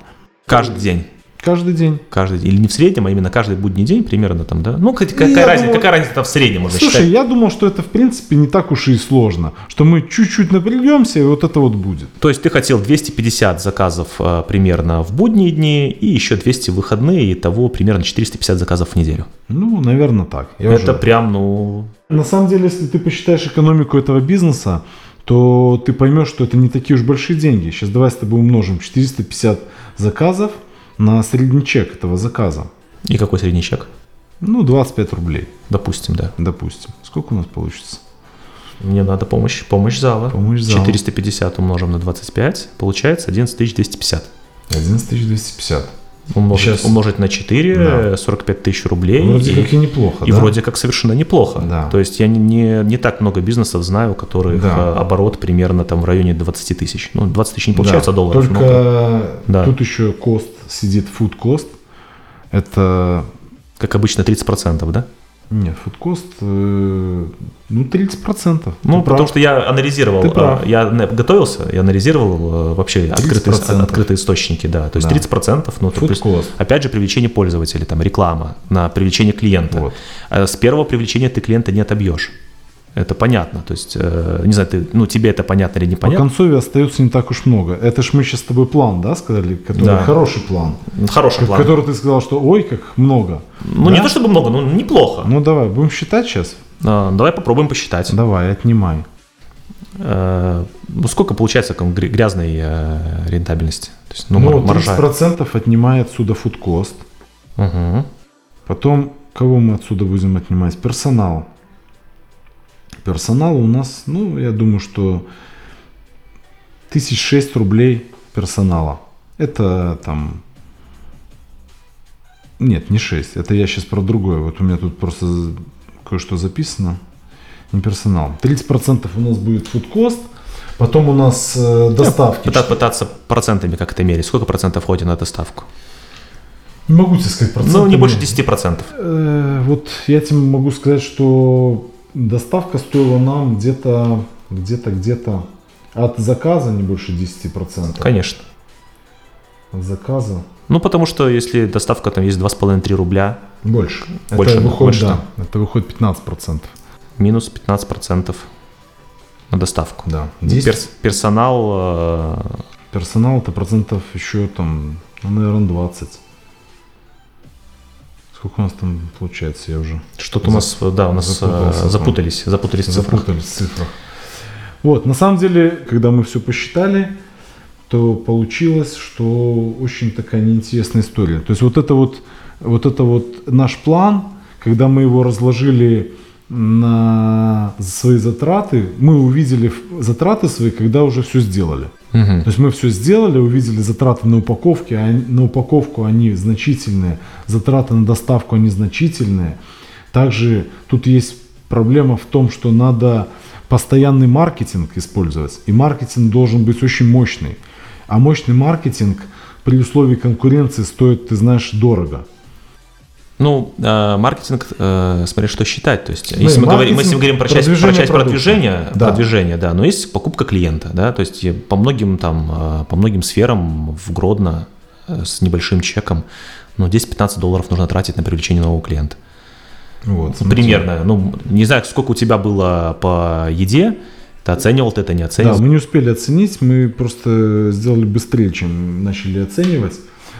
Каждый день. Каждый день. Каждый день. Или не в среднем, а именно каждый будний день примерно там, да? Ну, хоть какая, я разница, думал- какая разница там в среднем можно Слушай, считать? я думал, что это в принципе не так уж и сложно. Что мы чуть-чуть напрягемся, и вот это вот будет. То есть ты хотел 250 заказов э, примерно в будние дни и еще 200 в выходные, и того примерно 450 заказов в неделю. Ну, наверное, так. Я Это уже- прям, ну... На самом деле, если ты посчитаешь экономику этого бизнеса, то ты поймешь, что это не такие уж большие деньги. Сейчас давай с тобой умножим 450 заказов на средний чек этого заказа. И какой средний чек? Ну, 25 рублей, Допустим, да. допустим. Сколько у нас получится? Мне надо помощь, помощь зала. Помощь зала. 450 умножим на 25, получается 11 250. 11 250. Умножить, Сейчас- умножить на 4, Да. 45 тысяч рублей. Вроде и, как и неплохо, и да? вроде как совершенно неплохо. Да. То есть я не, не, не так много бизнесов знаю, у которых Да. э, оборот примерно там в районе 20 тысяч. Ну, 20 тысяч не получается Да, долларов. Только но как- Да. тут еще кост сидит, food cost. Это как обычно 30%, да? Нет, фудкост, э, ну, 30%. Ну, Ты потому прав. что я анализировал, Ты прав. э, я готовился, я анализировал э, вообще открытые, 30%. открытые источники, да. То есть Да. 30%, ну, то Food есть, cost. опять же, привлечение пользователей, там, реклама на привлечение клиента. Вот. С первого привлечения ты клиента не отобьешь. Это понятно. То есть, э, не знаю, ты, ну, тебе это понятно или По непонятно. концове остается не так уж много. Это ж мы сейчас с тобой план, да, сказали? Который Да. хороший план. Хороший К- план. Который ты сказал, что ой, как много. Ну, не Да? то чтобы много, но неплохо. Ну, давай, будем считать сейчас? А, давай попробуем посчитать. Давай, отнимай. Э, ну, сколько получается грязной э, рентабельности? То есть, ну, Ну, мар- маржа. 30% отнимает отсюда фудкост. Мгм. Потом, кого мы отсюда будем отнимать? Персонал. Персонал у нас, ну, я думаю, что тысяч шесть рублей персонала. Это там... Нет, не 6. Это я сейчас про другое. Вот у меня тут просто кое-что записано. Не персонал. 30% у нас будет фудкост. Потом у нас э, доставки. Пыта- пытаться процентами как это мерить. Сколько процентов входит на доставку? Не могу тебе сказать проценты. Ну, не больше 10%. Э, Вот я тебе могу сказать, что доставка стоила нам где-то, где-то, где-то от заказа не больше 10%. Конечно. От заказа Ну, потому что если доставка там есть 2,5-3 рубля, больше. Больше, это выходит, больше, да, это выходит 15%. минус 15% на доставку. Да. 10 Перс- персонал, э, персонал это процентов еще там, ну, наверное, 20. Сколько у нас там получается, я уже что-то у нас, да, у нас э, Запутался там. запутались, запутались в цифрах. запутались в цифрах. Вот, на самом деле, когда мы все посчитали, то получилось, что очень такая неинтересная история. То есть вот это вот, вот это вот наш план, когда мы его разложили на свои затраты, мы увидели затраты свои, когда уже все сделали. Мгм. То есть мы все сделали, увидели затраты на упаковке, а на упаковку они значительные, затраты на доставку они значительные. Также тут есть проблема в том, что надо постоянный маркетинг использовать, и маркетинг должен быть очень мощный. А мощный маркетинг при условии конкуренции стоит, ты знаешь, дорого. Ну, э, маркетинг, э, смотри, что считать. То есть, Ну, если мы говорим, мы говорим про часть, про продвижение часть продукта. продвижения, Да. продвижения, да, но есть покупка клиента, да, то есть и по многим там, э, по многим сферам в Гродно э, с небольшим чеком, ну, 10-15 долларов нужно тратить на привлечение нового клиента. Вот. Примерно. Ну, не знаю, сколько у тебя было по еде, ты оценивал ты это, не Да, оценивал. мы не успели оценить, мы просто сделали быстрее, чем начали оценивать,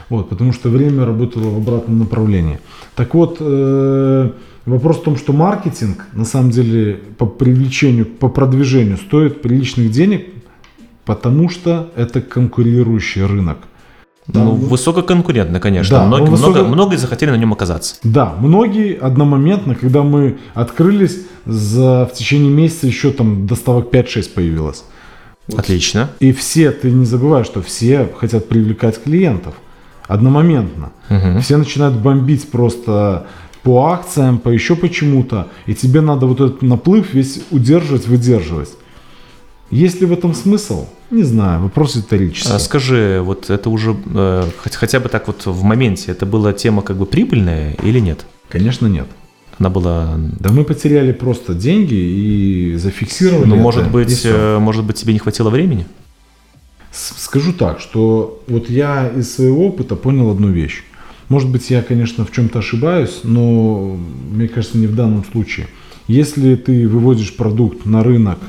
вот, потому что время работало в обратном направлении. Так вот, э, вопрос в том, что маркетинг, на самом деле, по привлечению, по продвижению стоит приличных денег, потому что это конкурирующий рынок. Да, ну, ну- высококонкурентно, конечно. Да, многие, ну, высоко- много, многие захотели на нем оказаться. Да, многие одномоментно, когда мы открылись, за, в течение месяца еще там доставок 5-6 появилось. Отлично. И все, ты не забывай, что все хотят привлекать клиентов одномоментно. Мгм. Все начинают бомбить просто по акциям, по еще почему-то. И тебе надо вот этот наплыв весь удерживать, выдерживать. Есть ли в этом смысл? Не знаю, вопрос риторический. А Скажи, вот это уже э, хоть- хотя бы так вот в моменте, это была тема как бы прибыльная или нет? Конечно, нет. Она была, Да мы потеряли просто деньги и зафиксировали ну, может быть, э, может быть, тебе не хватило времени? Скажу так, что вот я из своего опыта понял одну вещь. Может быть, я, конечно, в чем-то ошибаюсь, но мне кажется, не в данном случае. Если ты выводишь продукт на рынок,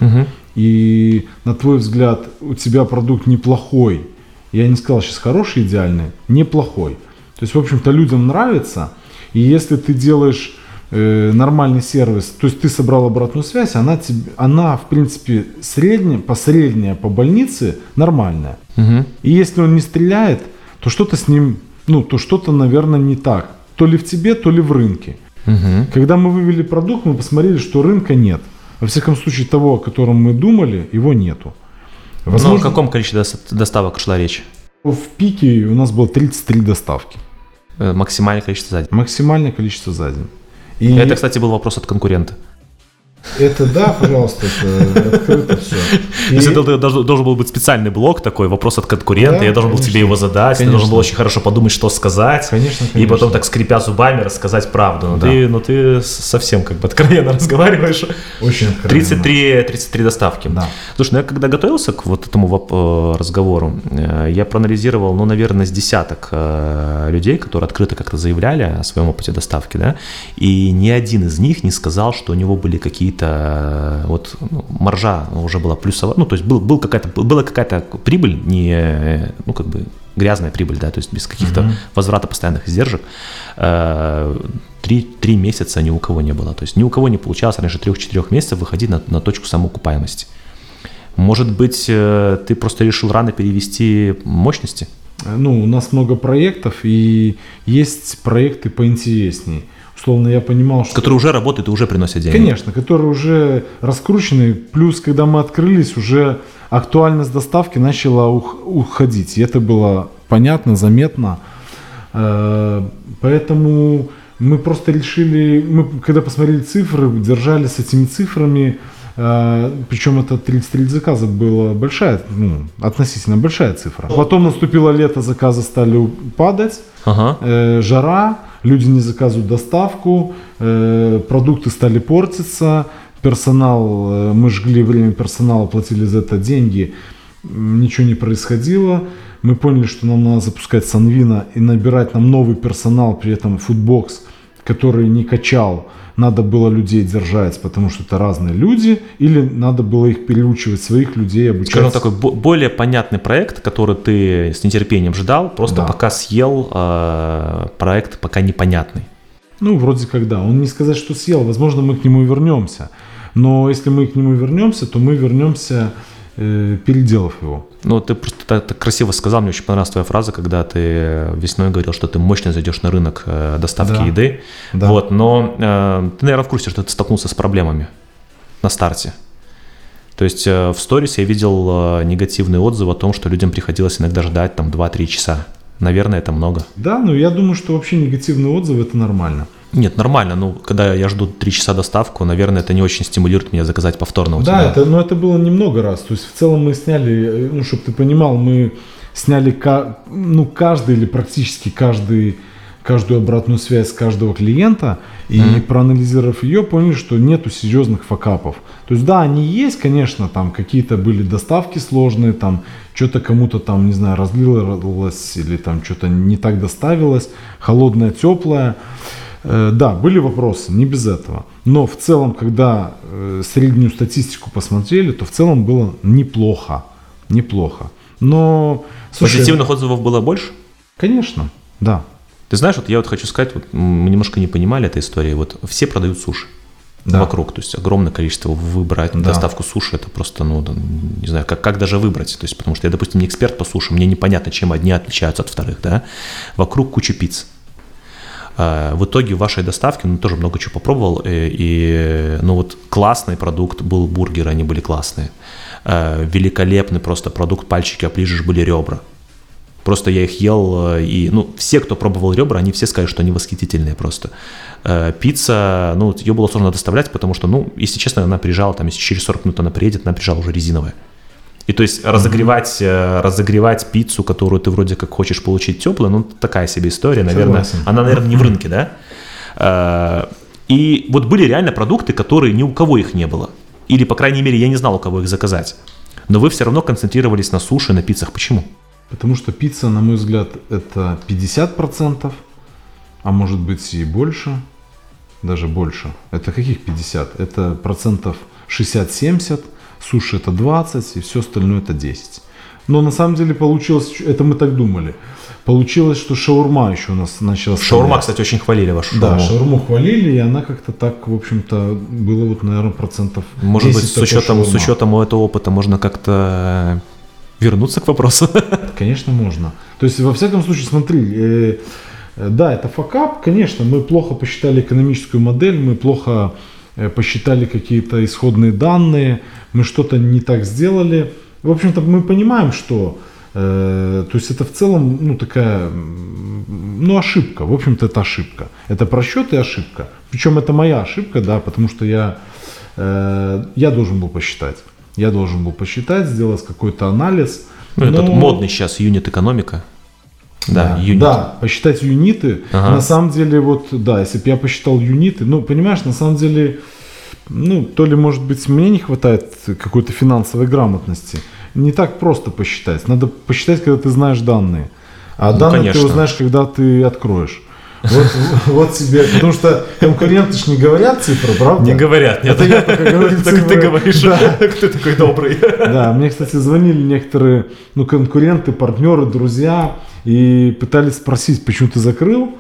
и на твой взгляд у тебя продукт неплохой, я не сказал сейчас хороший, идеальный, неплохой. То есть, в общем-то, людям нравится, и если ты делаешь э, нормальный сервис, то есть ты собрал обратную связь, она, тебе, она в принципе, средняя, по средняя по больнице нормальная. Мгм. И если он не стреляет, то что-то с ним, ну, то что-то, наверное, не так. То ли в тебе, то ли в рынке. Мгм. Когда мы вывели продукт, мы посмотрели, что рынка нет. Во всяком случае, того, о котором мы думали, его нету. Ну, о Возможно, каком количестве дос- доставок шла речь? в пике у нас было 33 доставки. Э, Максимальное количество за день. Максимальное количество за день. И Это, кстати, был вопрос от конкурента. Это да, пожалуйста, это открыто все. То есть это должен, должен был быть специальный блок такой, вопрос от конкурента, Да, я должен был конечно. тебе его задать, ты Конечно. должен был очень хорошо подумать, что сказать, Конечно, и конечно. потом так скрипя зубами рассказать правду. Но, Да. ты, но ты с- совсем как бы откровенно разговариваешь. Очень откровенно. 33, 33 доставки. Да. Слушай, ну я когда готовился к вот этому э, разговору, э, я проанализировал, ну, наверное, с десяток э, людей, которые открыто как-то заявляли о своем опыте доставки, да, и ни один из них не сказал, что у него были какие-то, э, вот, ну, маржа уже была плюсовая, ну, то есть был, был какая-то, была какая-то прибыль, не, э, ну, как бы грязная прибыль, да, то есть без каких-то возврата постоянных издержек, Э, три, три месяца ни у кого не было. То есть ни у кого не получалось раньше трех-четырех месяцев выходить на, на точку самоокупаемости. Может быть, э, ты просто решил рано перевести мощности? Ну, у нас много проектов, и есть проекты поинтересней. Условно, я понимал, что... Которые уже работают и уже приносят деньги. Конечно, которые уже раскручены. Плюс, когда мы открылись, уже актуальность доставки начала ух- уходить. И это было понятно, заметно. Э, Поэтому мы просто решили, мы когда посмотрели цифры, держались с этими цифрами, причем это 33 заказа была большая, ну, относительно большая цифра. Потом наступило лето, заказы стали падать, Ага. Э, жара, люди не заказывают доставку, э, продукты стали портиться, персонал, э, мы жгли время персонала, платили за это деньги, ничего не происходило. Мы поняли, что нам надо запускать Санвина и набирать нам новый персонал, при этом футбокс, который не качал, надо было людей держать, потому что это разные люди, или надо было их переучивать, своих людей обучать. Скажем, такой бо- более понятный проект, который ты с нетерпением ждал, просто Да. пока съел э, проект пока непонятный. Ну, вроде как да. Он не сказать, что съел. Возможно, мы к нему вернемся. Но если мы к нему вернемся, то мы вернемся, э, переделав его. Ну, ты просто так, так красиво сказал, мне очень понравилась твоя фраза, когда ты весной говорил, что ты мощно зайдешь на рынок э, доставки Да. еды. Да. Вот, но э, ты, наверное, в курсе, что ты столкнулся с проблемами на старте. То есть э, в сторис я видел э, негативные отзывы о том, что людям приходилось иногда ждать там 2-3 часа. Наверное, это много. Да, но я думаю, что вообще негативные отзывы это нормально. Нет, нормально. Ну, когда я жду 3 часа доставку, наверное, это не очень стимулирует меня заказать повторно у да, тебя. это, но это было немного раз. То есть в целом мы сняли, э, ну, чтобы ты понимал, мы сняли ну, каждый или практически каждый, каждую обратную связь каждого клиента и Мгм. проанализировав ее, поняли, что нету серьезных факапов. То есть да, они есть, конечно, там какие-то были доставки сложные, там что-то кому-то там, не знаю, разлилось или там что-то не так доставилось, холодное, теплое. Э, Да, были вопросы, не без этого. Но в целом, когда э, среднюю статистику посмотрели, то в целом было неплохо. Неплохо. Но, слушай, Позитивных отзывов было больше? конечно, да. Ты знаешь, вот я вот хочу сказать, вот мы немножко не понимали этой истории. Вот все продают суши Да. вокруг, то есть огромное количество выбрать Да. доставку суши, это просто, ну, не знаю, как, как даже выбрать, то есть потому что я, допустим, не эксперт по суши, мне непонятно, чем одни отличаются от вторых, да, вокруг куча пиц. А, В итоге в вашей доставке, ну, тоже много чего попробовал, э, и, ну, вот классный продукт был бургер, они были классные. Э, Великолепный просто продукт, пальчики оближешь, были ребра. Просто я их ел, э, и, ну, все, кто пробовал ребра, они все сказали, что они восхитительные просто. Э, Пицца, ну, ее было сложно доставлять, потому что, ну, если честно, она приезжала, там, если через 40 минут она приедет, она приезжала уже резиновая. И то есть разогревать, э, разогревать пиццу, которую ты вроде как хочешь получить теплую, ну, такая себе история, наверное. Согласен. Она, наверное, не в рынке, да? Э, И вот были реально продукты, которые ни у кого их не было. Или, по крайней мере, я не знал, у кого их заказать. Но вы все равно концентрировались на суши, на пиццах. Почему? Потому что пицца, на мой взгляд, это 50%, а может быть и больше, даже больше. Это каких 50? Это процентов 60-70, суши это 20, и все остальное это 10. Но на самом деле получилось, это мы так думали, получилось, что шаурма еще у нас начала Шаурма, стоять. кстати, очень хвалили вашу Да, шаурму. шаурму хвалили, и она как-то так, в общем-то, было вот, наверное, процентов Может 10 быть, с учетом, с шаурма. учетом этого опыта можно как-то вернуться к вопросу. Конечно, можно. То есть, во всяком случае, смотри, э, э, да, это факап, конечно, мы плохо посчитали экономическую модель, мы плохо э, посчитали какие-то исходные данные, мы что-то не так сделали. В общем-то, мы понимаем, что э, то есть это в целом, ну, такая, ну, ошибка. В общем-то, это ошибка. Это просчет и ошибка. Причем это моя ошибка, да, потому что я, э, я должен был посчитать. Я должен был посчитать, сделать какой-то анализ. Ну, этот но- модный сейчас юнит экономика. Да, юнит. да, посчитать юниты. Ага. На самом деле, вот, да, если бы я посчитал юниты, ну, понимаешь, на самом деле, ну, то ли, может быть, мне не хватает какой-то финансовой грамотности. Не так просто посчитать. Надо посчитать, когда ты знаешь данные. А Ну, данные конечно. ты узнаешь, когда ты откроешь. Вот, вот тебе, потому что конкуренты ж не говорят цифры, правда? Не говорят, нет. Это я только говорю Так ты цифры. говоришь, Да. ты такой добрый. Да, мне, кстати, звонили некоторые ну, конкуренты, партнеры, друзья и пытались спросить, почему ты закрыл.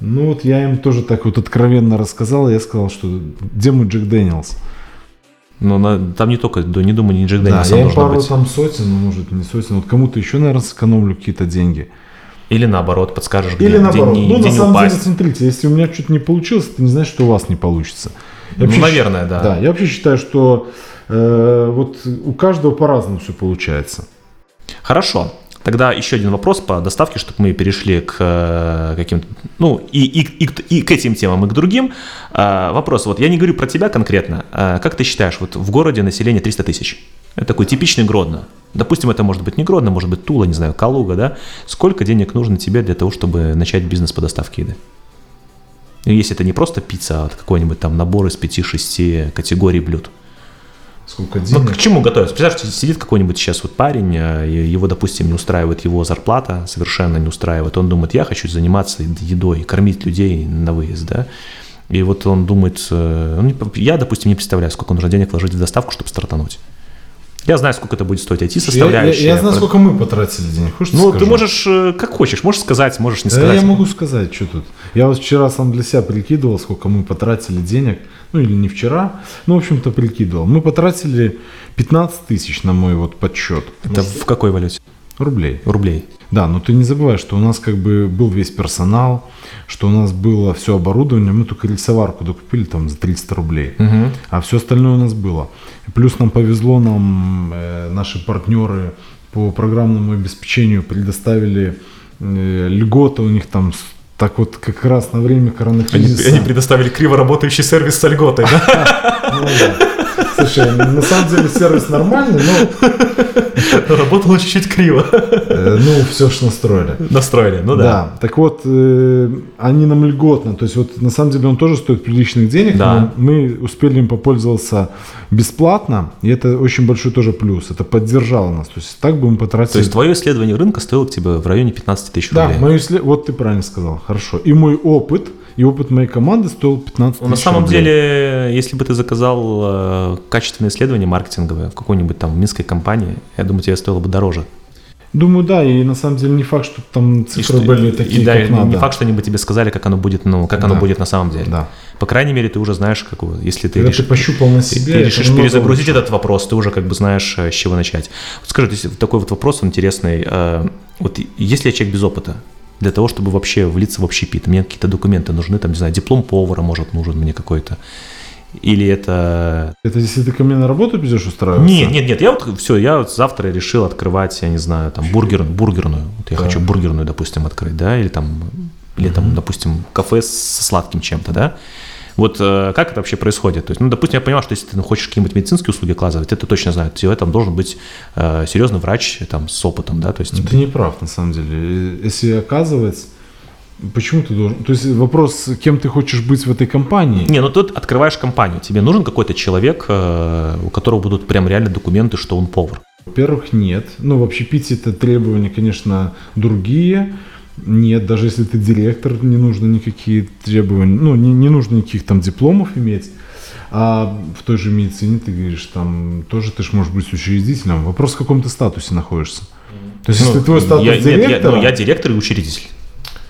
Ну вот я им тоже так вот откровенно рассказал. Я сказал, что где мой Jack Daniel's? Ну, на- там не только, да, не думаю, не Джек Да, Daniel's ом я им пару быть. там сотен, ну может не сотен. Вот кому-то еще, наверное, сэкономлю какие-то деньги. Или наоборот, подскажешь, где, Или где наоборот. не, ну, где на самом упасть. деле, смотрите, если у меня что-то не получилось, это не значит, что у вас не получится. Я Ну, вообще наверное, да. Да, я вообще считаю, что э, вот у каждого по-разному все получается. Хорошо. Тогда еще один вопрос по доставке, чтобы мы перешли к э, каким-то, ну, и, и, и, и к этим темам, и к другим. А, вопрос, вот я не говорю про тебя конкретно. А как ты считаешь, вот в городе население 300 тысяч? Это такой типичный Гродно. Допустим, это может быть не Гродно, может быть Тула, не знаю, Калуга, да? Сколько денег нужно тебе для того, чтобы начать бизнес по доставке еды? Ну, Если это не просто пицца, а какой-нибудь там набор из 5-6 категорий блюд. Сколько Ну, денег? к чему готовиться? Представляешь, сидит какой-нибудь сейчас вот парень, э, его, допустим, не устраивает его зарплата, совершенно не устраивает. Он думает, я хочу заниматься едой, кормить людей на выезд, да? И вот он думает, э, ну, я, допустим, не представляю, сколько нужно денег вложить в доставку, чтобы стартануть. Я знаю, сколько это будет стоить Я, я- IT-составляющая. я знаю, сколько мы потратили денег. Хочешь, Ну, скажу? ты можешь, э, как хочешь, можешь сказать, можешь не Да сказать. я могу сказать, что тут. Я вот вчера сам для себя прикидывал, сколько мы потратили денег. Ну или не вчера. Ну, в общем-то, прикидывал. Мы потратили 15 тысяч на мой вот подсчет. Это в какой валюте? Рублей. Рублей. Да, но ты не забывай, что у нас как бы был весь персонал, что у нас было все оборудование. Мы только рельсоварку докупили там за 300 рублей. Мгм. А все остальное у нас было. Плюс нам повезло, нам э, наши партнеры по программному обеспечению предоставили э, льготы у них там так вот как раз на время Они, коронакризиса. они предоставили криво работающий сервис с льготой, да? Да. Слушай, на самом деле сервис нормальный, но, Работало чуть-чуть криво. э, ну, все ж настроили. Настроили, ну Да. да. так вот, э, они нам льготно, то есть вот на самом деле он тоже стоит приличных денег, Да. но мы успели им попользоваться бесплатно, и это очень большой тоже плюс, это поддержало нас, то есть так бы мы потратили... То есть твое исследование рынка стоило тебе в районе 15 тысяч да, рублей. мое исслед- вот ты правильно сказал, хорошо. И мой опыт, и опыт моей команды стоил 15 Ну, На тысяч самом рублей. деле, если бы ты заказал э, качественное исследование маркетинговое в какой-нибудь там минской компании, я думаю, тебе стоило бы дороже. Думаю, да, и на самом деле не факт, что там И цифры что- были и такие, да, как и надо. не факт, что они бы тебе сказали, как оно будет, ну, как оно Да. будет на самом деле. Да. По крайней мере, ты уже знаешь, как, если ты Когда решишь, ты пощупал на ты- себе, ты это решишь перезагрузить лучше. этот вопрос, ты уже как бы знаешь, э, с чего начать. Вот скажи, такой вот вопрос интересный. э, Вот если я человек без опыта, для того, чтобы вообще влиться в общепит, мне какие-то документы нужны, там, не знаю, диплом повара, может, нужен мне какой-то. Или это... Это если ты ко мне на работу придешь устраиваться? Нет, нет, нет, я вот все, я вот завтра решил открывать, я не знаю, там, бургер, бургерную. Вот я Да. хочу бургерную, допустим, открыть, да, или там, или там, допустим, кафе со сладким чем-то, да. Вот э, как это вообще происходит? То есть, ну, допустим, я понимаю, что если ты хочешь какие-нибудь медицинские услуги оказывать, это точно знаю, тебе там должен быть э, серьезный врач там с опытом, да, то есть Ну, Ты не прав, на самом деле. Э, Если оказывается, почему ты должен... То есть вопрос, кем ты хочешь быть в этой компании? Не, ну тут открываешь компанию, тебе нужен какой-то человек, э, у которого будут прям реально документы, что он повар. Во-первых, нет. Ну, в общепите это требования, конечно, другие. Нет, даже если ты директор, не нужно никакие требования, ну, не, не нужно никаких там дипломов иметь. А в той же медицине ты говоришь, там тоже ты ж можешь быть учредителем. Вопрос, в каком ты статусе находишься. То есть, если Ну, твой статус я, нет, я- директора... ну, я директор и учредитель.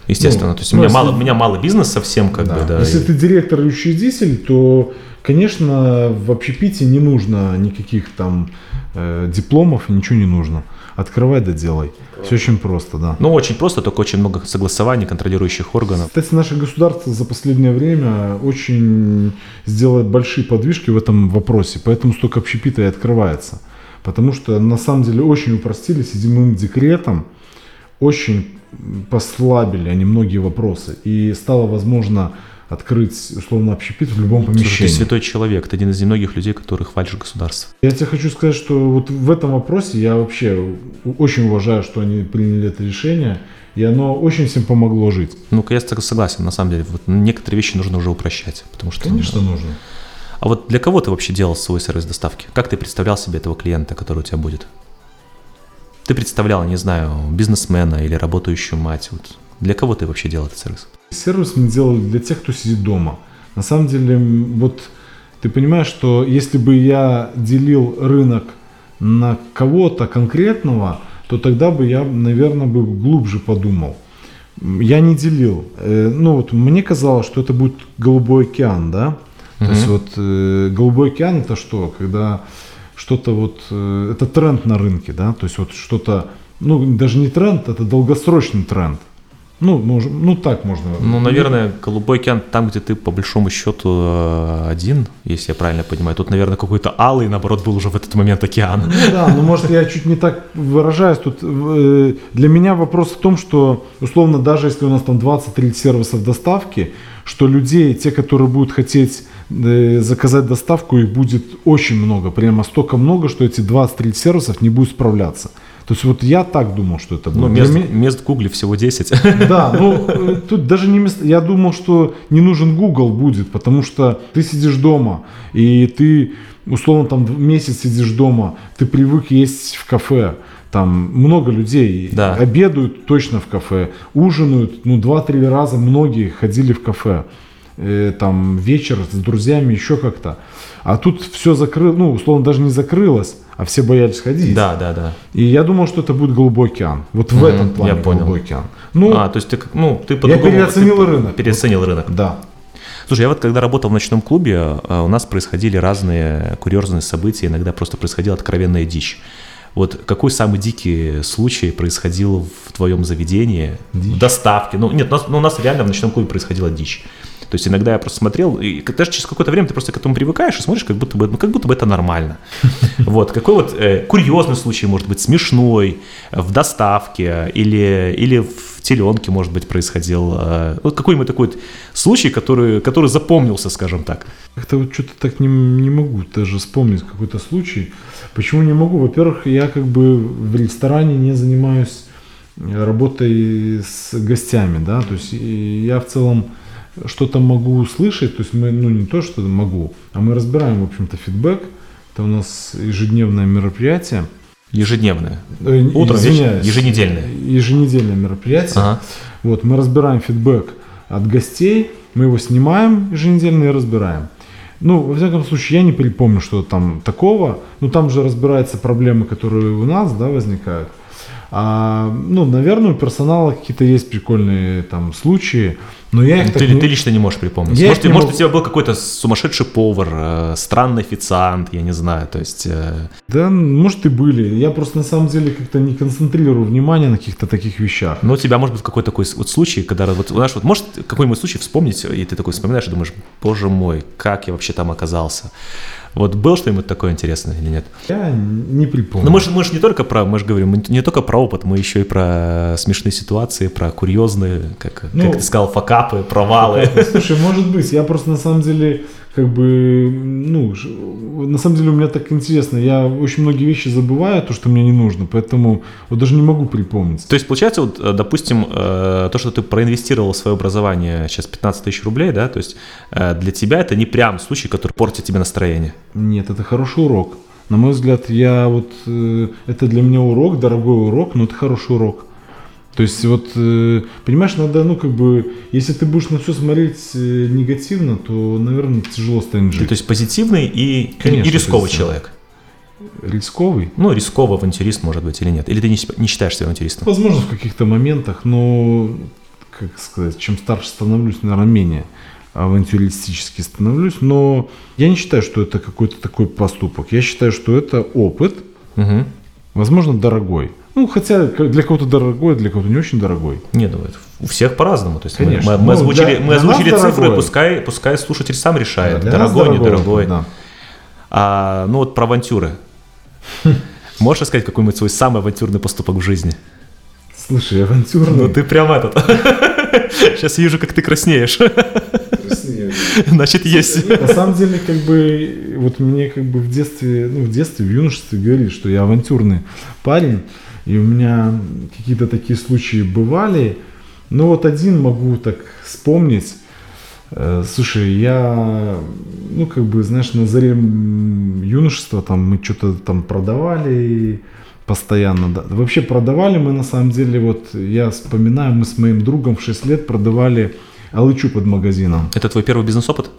Естественно. Ну, то есть ну, у, меня если- мало, у меня мало бизнес совсем, как Да. бы, да. Если и- ты директор и учредитель, то, конечно, в общепите не нужно никаких там э, дипломов, ничего не нужно. Открывай да делай. Все очень просто, да. Ну, очень просто, только очень много согласований контролирующих органов. Кстати, наше государство за последнее время очень сделает большие подвижки в этом вопросе, поэтому столько общепита и открывается. Потому что на самом деле очень упростили седьмым декретом, очень послабили они многие вопросы, и стало возможно открыть условно общепит в любом Слушай, ты помещении. святой человек, ты один из немногих людей, который хвалишь государство. Я тебе хочу сказать, что вот в этом вопросе я вообще очень уважаю, что они приняли это решение, и оно очень всем помогло жить. Ну-ка, я с тобой согласен, на самом деле. Вот некоторые вещи нужно уже упрощать, потому что... Конечно, нужно. А вот для кого ты вообще делал свой сервис доставки? Как ты представлял себе этого клиента, который у тебя будет? Ты представлял, не знаю, бизнесмена или работающую мать. Вот для кого ты вообще делал этот сервис? Сервис мы делали для тех, кто сидит дома. На самом деле, вот ты понимаешь, что если бы я делил рынок на кого-то конкретного, то тогда бы я, наверное, бы глубже подумал. Я не делил. Э, Ну вот мне казалось, что это будет голубой океан, да? То есть вот э, голубой океан это что? Когда что-то вот э, это тренд на рынке, да? То есть вот что-то, ну даже не тренд, это долгосрочный тренд. Ну, мож- ну так можно. Ну, наверное, Голубой океан там, где ты по большому счету э, один, если я правильно понимаю. Тут, наверное, какой-то алый, наоборот, был уже в этот момент океан. Ну да, ну может я чуть не так выражаюсь. Тут э, для меня вопрос в том, что условно даже если у нас там 20-30 сервисов доставки, что людей, те, которые будут хотеть э, заказать доставку, их будет очень много, прямо столько много, что эти 20-30 сервисов не будут справляться. То есть вот я так думал, что это будет. Ну, мест, меня- мест в Гугле всего 10. Да, ну э, тут даже не место. Я думал, что не нужен Google будет, потому что ты сидишь дома, и ты, условно, там месяц сидишь дома, ты привык есть в кафе. Там много людей Да. обедают точно в кафе, ужинают, ну, два-три раза многие ходили в кафе. Э, там вечер с друзьями, еще как-то. А тут все закрылось, ну, условно, даже не закрылось, а все боялись ходить. Да, да, да. И я думал, что это будет голубой океан. Вот в Мгм, этом плане я понял. голубой океан. Ну, а, то есть ты, ну, ты по-другому... переоценил ты рынок. Переоценил рынок. да. Слушай, я вот когда работал в ночном клубе, э, у нас происходили разные курьезные события, иногда просто происходила откровенная дичь. Вот какой самый дикий случай происходил в твоем заведении, в доставке? Ну, нет, у нас, ну, у нас реально в ночном клубе происходила дичь. То есть иногда я просто смотрел, и даже через какое-то время ты просто к этому привыкаешь и смотришь, как будто бы, ну, как будто бы это нормально. Вот, какой вот э, курьезный случай может быть, смешной, в доставке или, или в теленке, может быть, происходил. э, Вот какой-нибудь такой вот случай, который, который запомнился, скажем так. Как-то вот что-то так не, не могу даже вспомнить какой-то случай. Почему не могу? Во-первых, я как бы в ресторане не занимаюсь э, работой с гостями, да, то есть я в целом что-то могу услышать, то есть мы, ну не то, что могу, а мы разбираем, в общем-то, фидбэк. Это у нас ежедневное мероприятие. Ежедневное. Э, Утром, вечером, еженедельное. Еженедельное мероприятие. Ага. Вот, мы разбираем фидбэк от гостей, мы его снимаем еженедельно и разбираем. Ну, во всяком случае, я не припомню, что там такого. Ну, там же разбираются проблемы, которые у нас, да, возникают. А, ну, наверное, у персонала какие-то есть прикольные там случаи, но я их Ты, не- ты лично не можешь припомнить. Я может, может могу. у тебя был какой-то сумасшедший повар, э, странный официант, я не знаю. То есть, э, Да, может и были. Я просто на самом деле как-то не концентрирую внимание на каких-то таких вещах. ну, у тебя может быть какой-то такой вот случай, когда вот, знаешь, вот может какой-нибудь случай вспомнить, и ты такой вспоминаешь и думаешь, боже мой, как я вообще там оказался. Вот был что-нибудь такое интересное или нет? Я не припомню. Ну, мы же, мы не только про, мы же говорим, мы не только про опыт, мы еще и про смешные ситуации, про курьезные, как, Ну, как ты сказал, факапы, провалы. Слушай, может быть, я просто на самом деле, как бы, ну, на самом деле у меня так интересно, я очень многие вещи забываю, то, что мне не нужно, поэтому вот даже не могу припомнить. То есть, получается, вот, э, допустим, э, то, что ты проинвестировал в свое образование сейчас 15 тысяч рублей, да, то есть э, для тебя это не прям случай, который портит тебе настроение. Нет, это хороший урок. На мой взгляд, я вот, это для меня урок, дорогой урок, но это хороший урок. То есть вот, э, понимаешь, надо, ну, как бы, если ты будешь на все смотреть э, негативно, то, наверное, тяжело станет Ты, жить. то есть позитивный и, Конечно, и рисковый позитивный. человек. Рисковый? Ну, рисковый авантюрист, может быть, или нет. Или ты не, не считаешь себя авантюристом? Возможно, в каких-то моментах, но, как сказать, чем старше становлюсь, наверное, менее авантюристически становлюсь. Но я не считаю, что это какой-то такой поступок. Я считаю, что это опыт, Мгм. возможно, дорогой. Ну, хотя для кого-то дорогой, для кого-то не очень дорогой. Не, ну, у всех по-разному. То есть Конечно. мы, мы Ну, озвучили, для- мы для озвучили цифры, дорогое. пускай, пускай слушатель сам решает, нас дорогой, дорогой, недорогой. да. А, ну вот про авантюры. Можешь рассказать какой-нибудь свой самый авантюрный поступок в жизни? Слушай, авантюрный. Ну ты прям этот. Сейчас вижу, как ты краснеешь. Значит, есть. На самом деле, как бы, вот мне как бы в детстве, ну, в детстве, в юношестве говорили, что я авантюрный парень, и у меня какие-то такие случаи бывали. Но вот один могу так вспомнить. Э, Слушай, я, ну, как бы, знаешь, на заре юношества там мы что-то там продавали постоянно. Да. Вообще продавали мы, на самом деле, вот я вспоминаю, мы с моим другом в 6 лет продавали алычу под магазином. Это твой первый бизнес-опыт?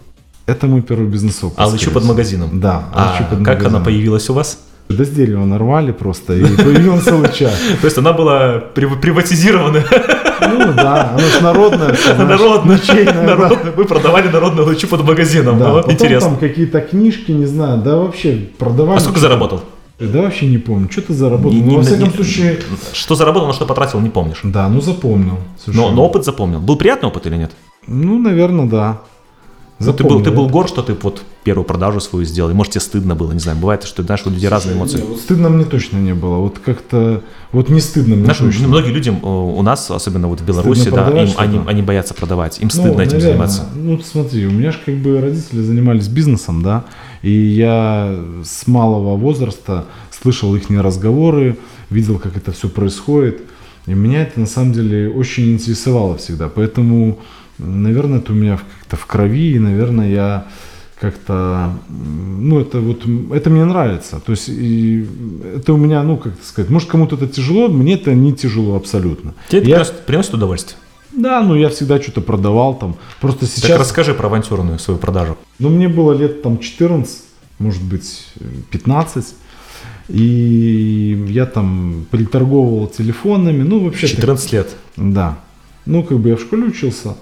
Это мой первый бизнес-опыт. Алычу под магазином? Да, А под как она магазином. появилась у вас? Да с дерева нарвали просто, и появилась алыча. То есть она была прив- приватизирована, Ну да, она же народная. народная, народная. Вы продавали народную лучу под магазином. Да, Ну, потом Интересно. там какие-то книжки, не знаю, да вообще продавали. А сколько заработал? Да вообще не помню, что ты заработал. Не- не- во всяком не- случае, Что заработал, на что потратил, не помнишь. да, ну запомнил. Но, но опыт запомнил. Был приятный опыт или нет? Ну, наверное, да. Ну, ты, был, Запомнил. ты был горд, что ты вот первую продажу свою сделал. И, может, тебе стыдно было, не знаю. Бывает, что, знаешь, у людей разные эмоции. Не, вот стыдно мне точно не было. Вот как-то, вот не стыдно мне Знаешь, точно. многие люди э, у нас, особенно вот в Беларуси, Стыдно да, им, они, они боятся продавать. Им Ну, стыдно этим наверное. заниматься. Ну, смотри, у меня же как бы родители занимались бизнесом, да, и я с малого возраста слышал их разговоры, видел, как это все происходит, и меня это на самом деле очень интересовало всегда, поэтому, наверное, это у меня как-то в крови, и, наверное, я как-то, ну, это вот, это мне нравится, то есть, и это у меня, ну, как сказать, может, кому-то это тяжело, мне это не тяжело абсолютно. Тебе это Я- приносит, приносит удовольствие. да, ну, я всегда что-то продавал там, просто сейчас... Так расскажи про авантюрную свою продажу. Ну, мне было лет там 14, может быть, э, 15. И я там приторговывал телефонами. Ну, вообще... 14 лет. Да. Ну, как бы я в школе учился.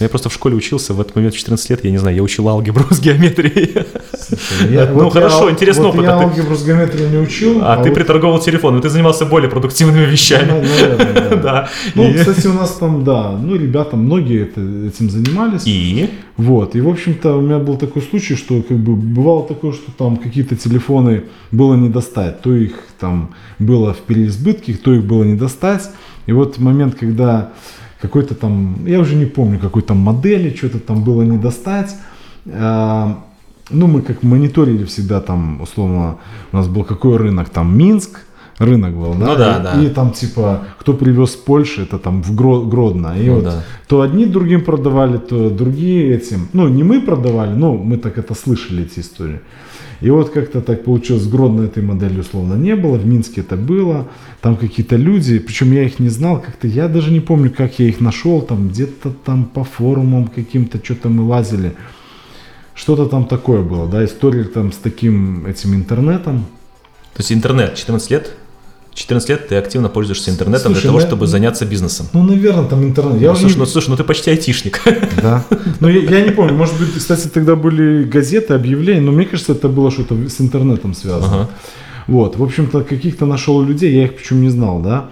Я просто в школе учился, в этот момент в 14 лет, я не знаю, я учил алгебру с геометрией. Слушай, я- Ну, вот я- хорошо, интересный вот опыт, Я а ты- алгебру с геометрией не учил. А ты вот- приторговал телефон, и ты занимался более продуктивными Ну, вещами. наверное, да. Да. Ну, И- кстати, у нас там, да, ну, ребята, многие это- этим занимались. И? Вот, и, в общем-то, у меня был такой случай, что, как бы, бывало такое, что там какие-то телефоны было не достать, то их там было в переизбытке, то их было не достать. И вот момент, когда какой-то там, я уже не помню, какой там модели, что-то там было не достать, а, ну, мы как мониторили всегда там, условно, у нас был какой рынок, там Минск, рынок был, да? Ну да, и, да. и там типа, кто привез с Польши, это там в Гро- Гродно. И Ну вот да. то одни другим продавали, то другие этим. Ну, не мы продавали, но мы так это слышали, эти истории. И вот как-то так получилось, Гродно этой модели условно не было, в Минске это было, там какие-то люди, причем я их не знал, как-то я даже не помню, как я их нашел, там где-то там по форумам каким-то, что-то мы лазили. Что-то там такое было, да, история там с таким этим интернетом. То есть интернет, 14 лет? 14 лет ты активно пользуешься интернетом Слушай, для того, ну, чтобы заняться бизнесом. Ну, наверное, там интернет. Я Ну, уже слушай, ну, слушай, ну ты почти айтишник. Да. Ну, я, я не помню, может быть, кстати, тогда были газеты, объявления, но мне кажется, это было что-то с интернетом связано. Ага. Вот, в общем-то, каких-то нашел людей, я их причем не знал, да.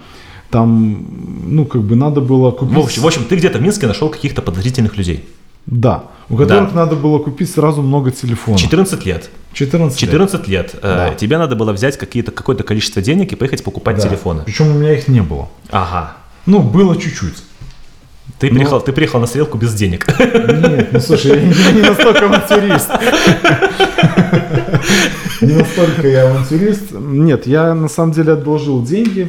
Там, ну, как бы надо было купить... В общем, в общем, ты где-то в Минске нашел каких-то подозрительных людей. Да, у которых надо было купить сразу много телефонов. 14 лет. 14 лет. 14 лет. Э, Да. Тебе надо было взять какие-то, какое-то количество денег и поехать покупать Да. телефоны. Причем у меня их не было. Ага. Ну, было чуть-чуть. Ты, Ну- приехал, ты приехал на стрелку без денег. Нет, ну слушай, я не, настолько авантюрист. Не настолько я авантюрист. Нет, я на самом деле одолжил деньги.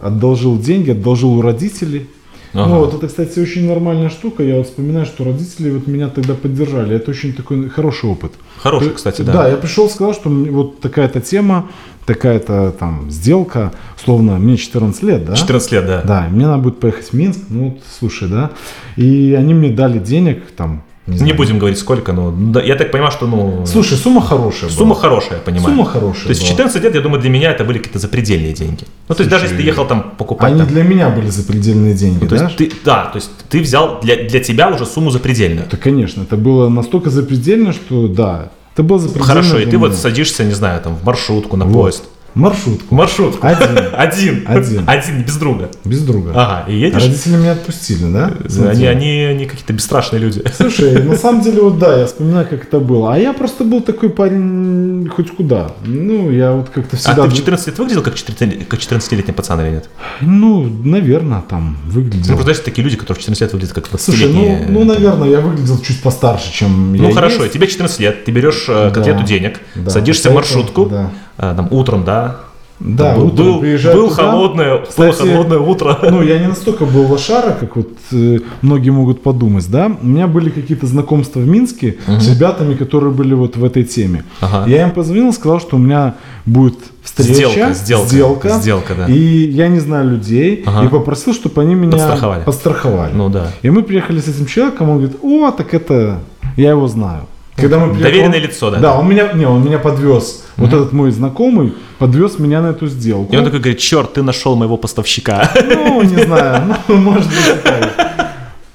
Одолжил деньги, одолжил у родителей. Ага. Ну, вот это, кстати, очень нормальная штука. Я вот вспоминаю, что родители вот меня тогда поддержали. Это очень такой хороший опыт. Хороший, То- кстати, да. Да, я пришел, сказал, что вот такая-то тема, такая-то там сделка, словно мне 14 лет, да? 14 лет, да. Да, мне надо будет поехать в Минск, ну вот, слушай, да. И они мне дали денег, там, не, Не будем говорить сколько, но да, я так понимаю, что ну Слушай, сумма хорошая сумма была. хорошая, я понимаю. Сумма хорошая То есть в была. 14 лет, я думаю, для меня это были какие-то запредельные деньги. Ну, то есть даже если ты Слушай, ехал там покупать Они там, для меня были запредельные деньги, ну, то да? есть ты, да, то есть ты взял для, для тебя уже сумму запредельную. Да, конечно, это было настолько запредельно, что да, это было запредельно Хорошо, и ты вот меня. садишься, не знаю, там в маршрутку, на Вот. поезд. Маршрутку, Маршрутку. Один. Один. Один. Один, без друга. без друга. Ага, и А едешь. Родители меня отпустили, да? Они, Смотри. они, они какие-то бесстрашные люди. Слушай, на самом деле, вот да, я вспоминаю, как это было. А я просто был такой парень хоть куда. Ну, я вот как-то А всегда... ты в 14 лет выглядел как 14 как 14-летний пацан или нет? Ну, наверное, там Ну, выглядел. просто знаешь, такие люди, которые в 14 лет выглядят как 20 Слушай, ну, ну, наверное, я выглядел чуть постарше, чем я Ну хорошо, есть. тебе 14 лет, ты берешь э, Да. денег, Да, садишься в маршрутку, да. Э, там утром, да? Да, был, утром был, приезжаю был туда. холодное, было Кстати, холодное утро. Ну, я не настолько был лошара, как вот э, многие могут подумать, да. У меня были какие-то знакомства в Минске с ребятами, которые были вот в этой теме. Ага. Я им позвонил, сказал, что у меня будет встреча, Сделка, сделка, сделка, сделка, да. И я не знаю людей, Ага. и попросил, чтобы они меня Подстраховали. подстраховали. Ну да. И мы приехали с этим человеком, он говорит, о, так это, я его знаю. Когда мы приехали, Доверенное он- лицо, да? Да, он меня, не, он меня подвез. Вот этот мой знакомый подвез меня на эту сделку. И он такой говорит, черт, ты нашел моего поставщика. Ну, не знаю, ну, может быть, так.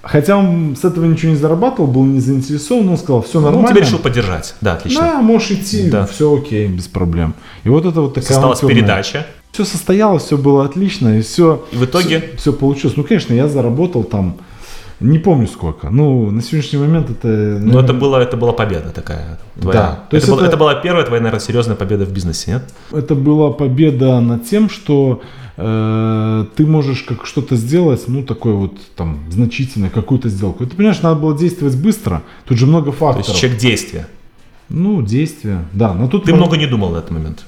Хотя он с этого ничего не зарабатывал, был не заинтересован, он сказал, все Ну, нормально. тебя решил поддержать. Да, отлично. Да, можешь идти, Да. все окей, без проблем. И вот это вот такая Состоялась передача. Все состоялось, все было отлично, и все. И в итоге? Все, получилось. Ну, конечно, я заработал там, не помню сколько. Ну, на сегодняшний момент это... Но наверное, это, была, это была победа такая твоя. Да. То Это, есть была, это- это была первая твоя, наверное, серьезная победа в бизнесе, нет? это была победа над тем, что э, ты можешь как что-то сделать, ну, такое вот там значительное, какую-то сделку. Ты понимаешь, надо было действовать быстро. Тут же много То факторов. есть человек действия. Ну, действия. Да, но тут Ты много не думал на этот момент.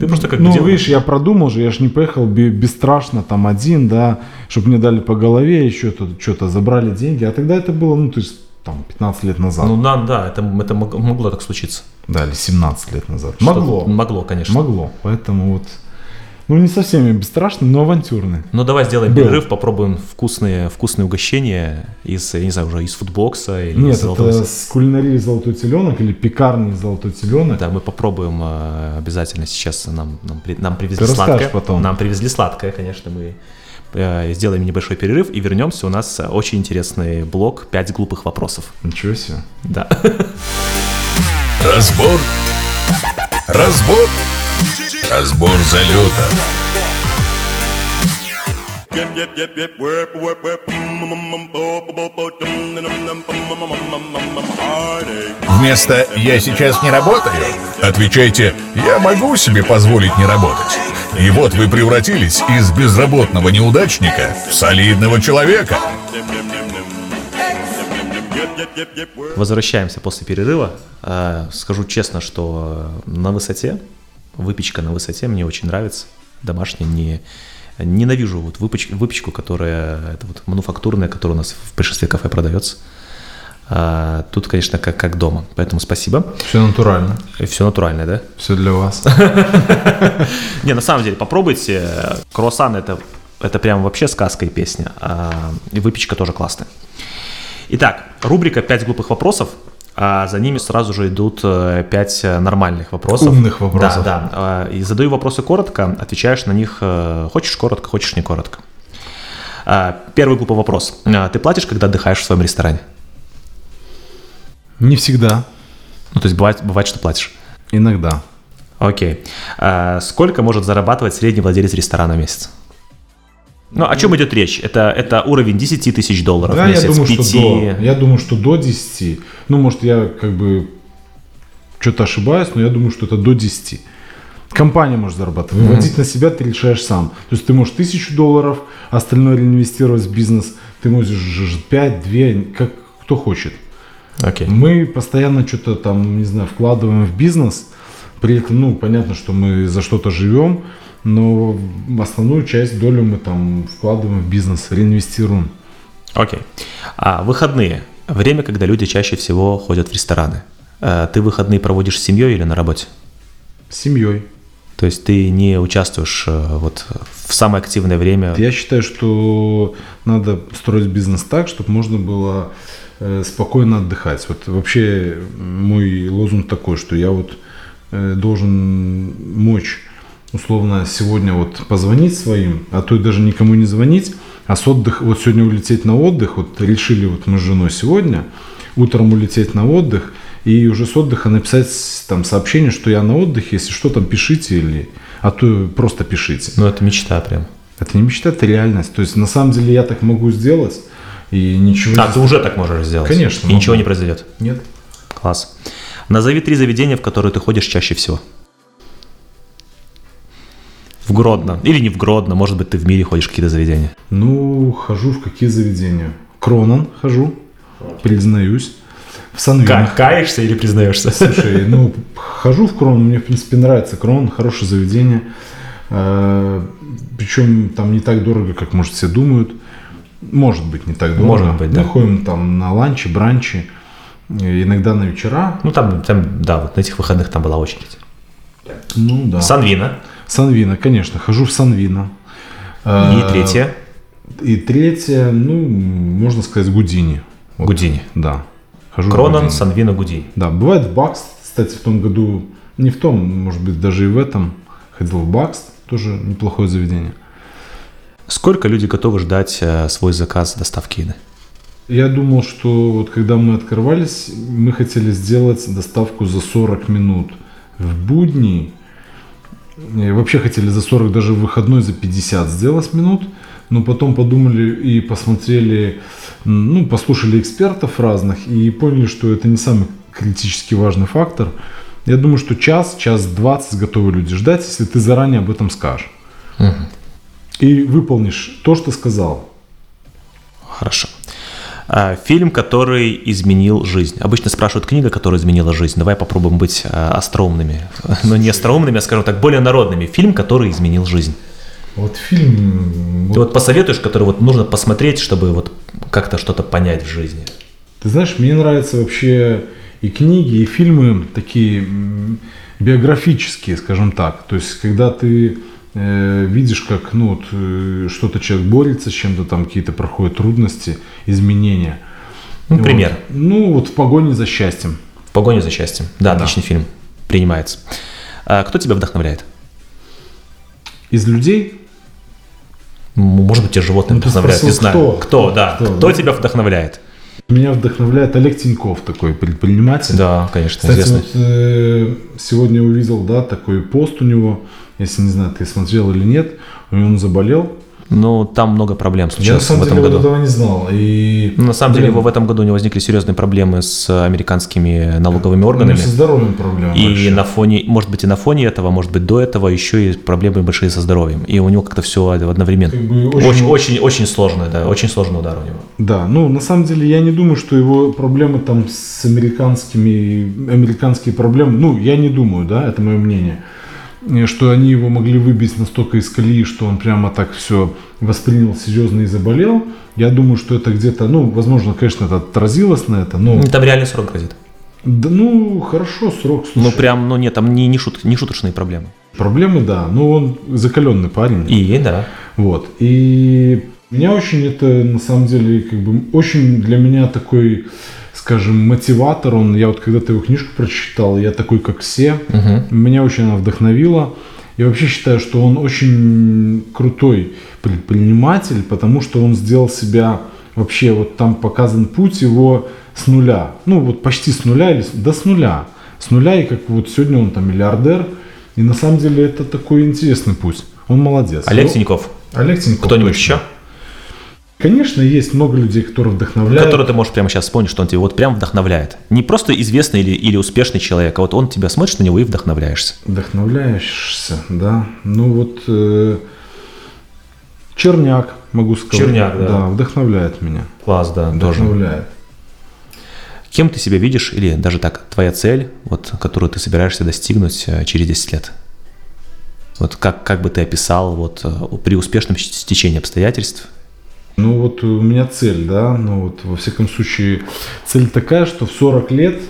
Ты просто как ну, видишь, я продумал же, я ж не поехал бе- бесстрашно там один, да, чтобы мне дали по голове, еще что-то, забрали деньги. А тогда это было, ну, то есть, там, 15 лет назад. Ну, да, да, это, это мог- могло так случиться. да, или 17 лет назад. Что-то- Могло. Могло, конечно. Могло. Поэтому вот, ну, не совсем бесстрашный, но авантюрный. Ну, давай сделаем Был. перерыв, попробуем вкусные, вкусные угощения из, я не знаю, уже из футбокса или Нет, из золотого это с кулинарии «Золотой теленок» или пекарни «Золотой теленок». Да, мы попробуем э, обязательно сейчас. Нам, нам, нам привезли Ты сладкое. потом. Нам привезли сладкое, конечно, мы э, сделаем небольшой перерыв и вернемся. У нас э, очень интересный блок «5 глупых вопросов». Ничего себе. Да. Разбор. Разбор. Разбор залета. Вместо «я сейчас не работаю» отвечайте «я могу себе позволить не работать». И вот вы превратились из безработного неудачника в солидного человека. Возвращаемся после перерыва. Э, Скажу честно, что на высоте, выпечка на высоте мне очень нравится. Домашняя, не, ненавижу вот выпеч- выпечку, которая, это вот мануфактурная, которая у нас в большинстве кафе продается. А, Тут, конечно, как, как дома. Поэтому спасибо. Все натурально. Все натуральное, да? Все для вас. Не, на самом деле, попробуйте. Круассан это, это прям вообще сказка и песня. А, и выпечка тоже классная. Итак, рубрика «5 глупых вопросов». А за ними сразу же идут 5 нормальных вопросов. Умных вопросов. Да, да. А, И задаю вопросы коротко, отвечаешь на них э, хочешь коротко, хочешь не коротко. А, Первый глупый вопрос. А, Ты платишь, когда отдыхаешь в своем ресторане? Не всегда. Ну, то есть бывает, бывает что платишь. Иногда. Окей. Сколько может зарабатывать средний владелец ресторана в месяц? Ну, о чем идет речь? Это, это уровень 10 тысяч долларов Да, в я месяц, думаю, 5. что до. Я думаю, что до 10. Ну, может, я как бы что-то ошибаюсь, но я думаю, что это до 10. Компания может зарабатывать. Выводить на себя ты решаешь сам. То есть ты можешь тысячу долларов, остальное реинвестировать в бизнес. Ты можешь 5, 2, как кто хочет. Окей. Мы постоянно что-то там, не знаю, вкладываем в бизнес. При этом, ну, понятно, что мы за что-то живем, но основную часть долю мы там вкладываем в бизнес, реинвестируем. Окей. А выходные? Время, когда люди чаще всего ходят в рестораны. Э, Ты выходные проводишь с семьей или на работе? С семьей. То есть ты не участвуешь э, вот в самое активное время? Я считаю, что надо строить бизнес так, чтобы можно было э, спокойно отдыхать. Вот вообще мой лозунг такой, что я вот должен мочь условно сегодня вот позвонить своим, а то и даже никому не звонить, а с отдых, вот сегодня улететь на отдых, вот решили вот мы с женой сегодня, утром улететь на отдых, и уже с отдыха написать там сообщение, что я на отдыхе, если что, там пишите или, а то просто пишите. Ну, это мечта прям. Это не мечта, это реальность. То есть на самом деле я так могу сделать и ничего А, ты уже так можешь сделать? Конечно, И ничего могу. не произойдет? нет. Класс. Назови три заведения, в которые ты ходишь чаще всего. В Гродно. Или не в Гродно, может быть, ты в мире ходишь в какие-то заведения. Ну, хожу в какие заведения? Кронон хожу, признаюсь. В Санвинах. каешься или признаешься? Слушай, ну, хожу в Кронон, мне, в принципе, нравится Кронон, хорошее заведение. Причем там не так дорого, как, может, все думают. Может быть, не так дорого. Может быть, да. Мы ходим там на ланчи, бранчи, э, иногда на вечера. Ну, там, там, да, вот на этих выходных там была очередь. Ну, да. Санвина. Санвина, конечно, хожу в Санвина. И Э, третье. И третье, ну, можно сказать, Гудини. Вот, Гудини. Да. Хожу в Кронон, Гудини. Санвина, Гудини. Да, бывает в Бакс, кстати, в том году, не в том, может быть, даже и в этом, ходил в Бакс, тоже неплохое заведение. Сколько люди готовы ждать э, свой заказ доставки еды? Я думал, что вот когда мы открывались, мы хотели сделать доставку за 40 минут. В будни э, вообще хотели за 40, даже в выходной за 50 сделать минут, но потом подумали и посмотрели, ну, послушали экспертов разных и поняли, что это не самый критически важный фактор. Я думаю, что час, час 20 готовы люди ждать, если ты заранее об этом скажешь. И выполнишь то, что сказал. Хорошо. А, Фильм, который изменил жизнь. Обычно спрашивают книга, которая изменила жизнь. Давай попробуем быть а, остроумными. Но не остроумными, а, скажем так, более народными. Фильм, который изменил жизнь. Вот фильм... Ты вот посоветуешь, который вот нужно посмотреть, чтобы вот как-то что-то понять в жизни. Ты знаешь, мне нравятся вообще и книги, и фильмы такие биографические, скажем так. То есть, когда ты э, видишь, как ну, вот, э, что-то человек борется с чем-то, там какие-то проходят трудности, изменения. Ну, Вот. Ну, вот в погоне за счастьем. В погоне за счастьем. Да, отличный фильм. Принимается. А кто тебя вдохновляет? Из людей Может быть, тебя животные Ну, вдохновляют, не знаю. кто? да. Кто, Кто, да? тебя вдохновляет? Меня вдохновляет Олег Тиньков, такой предприниматель. Да, конечно, Кстати, известный. вот э, сегодня увидел, да, такой пост у него, если не знаю, ты смотрел или нет, у него он заболел. Ну, там много проблем Я на случилось в самом этом деле году. этого не знал. И, Ну, На самом деле, блин, его в этом году не возникли серьезные проблемы с американскими налоговыми у органами. него со здоровьем проблемы И большие. на фоне, может быть, и на фоне этого, может быть, до этого еще и проблемы большие со здоровьем. И у него как-то все одновременно. Как бы очень- Очень, очень, очень сложно, да, очень сложный удар у него. Да, ну на самом деле я не думаю, что его проблемы там с американскими, американские проблемы, ну я не думаю, да, это мое мнение, что они его могли выбить настолько из колеи, что он прямо так все воспринял серьезно и заболел. Я думаю, что это где-то, ну, возможно, конечно, это отразилось на это, но, Там реальный срок грозит. да, ну, хорошо, срок, Ну, слушай. прям, ну нет, там не, не, шут, не шуточные проблемы. Проблемы, да, но он закаленный парень. И, да. Вот. И меня очень это, на самом деле, как бы, очень для меня такой, скажем, мотиватор. Он, я вот когда-то его книжку прочитал, я такой, как все. Меня очень она вдохновила. Я вообще считаю, что он очень крутой предприниматель, потому что он сделал себя вообще, вот там показан путь его с нуля. Ну, вот почти с нуля, или да с нуля. С нуля, и как вот сегодня он там миллиардер. И на самом деле это такой интересный путь. Он молодец. Олег Тиньков. Олег Тиньков. Кто-нибудь еще? Конечно, есть много людей, которые вдохновляют. Который ты можешь прямо сейчас вспомнить, что он тебя вот прям вдохновляет. Не просто известный или, или успешный человек, а вот он тебя смотришь на него и вдохновляешься. Вдохновляешься, да. Ну вот э, Черняк, могу сказать. Черняк, да. Да, вдохновляет меня. Класс, да, тоже. Вдохновляет. Кем ты себя видишь, или даже так, твоя цель, вот, которую ты собираешься достигнуть э, через 10 лет? Вот как, как бы ты описал вот, э, при успешном стечении обстоятельств? Ну вот у меня цель, да, ну вот во всяком случае цель такая, что в 40 лет...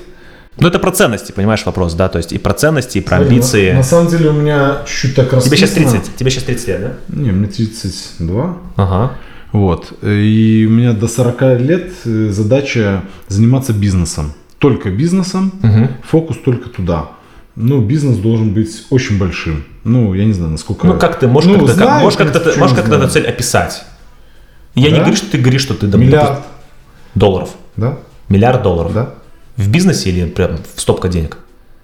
Ну, это про ценности, понимаешь, вопрос, да? То есть и про ценности, и про Смотри, амбиции. На, на самом деле у меня чуть-чуть так Тебе сейчас расписано. 30, тебе сейчас 30 лет, да? Не, мне 32. Ага. Вот. И у меня до 40 лет э, задача заниматься бизнесом. Только бизнесом, фокус только туда. Ну, бизнес должен быть очень большим. Ну, я не знаю, насколько... Ну, как ты можешь Ну, как-то, как- можешь как-то, можешь как-то эту цель описать? Я не Да? говорю, что ты говоришь, что ты там, Миллиард, допустим, долларов. да? Миллиард долларов. Да? В бизнесе или прям в стопка денег?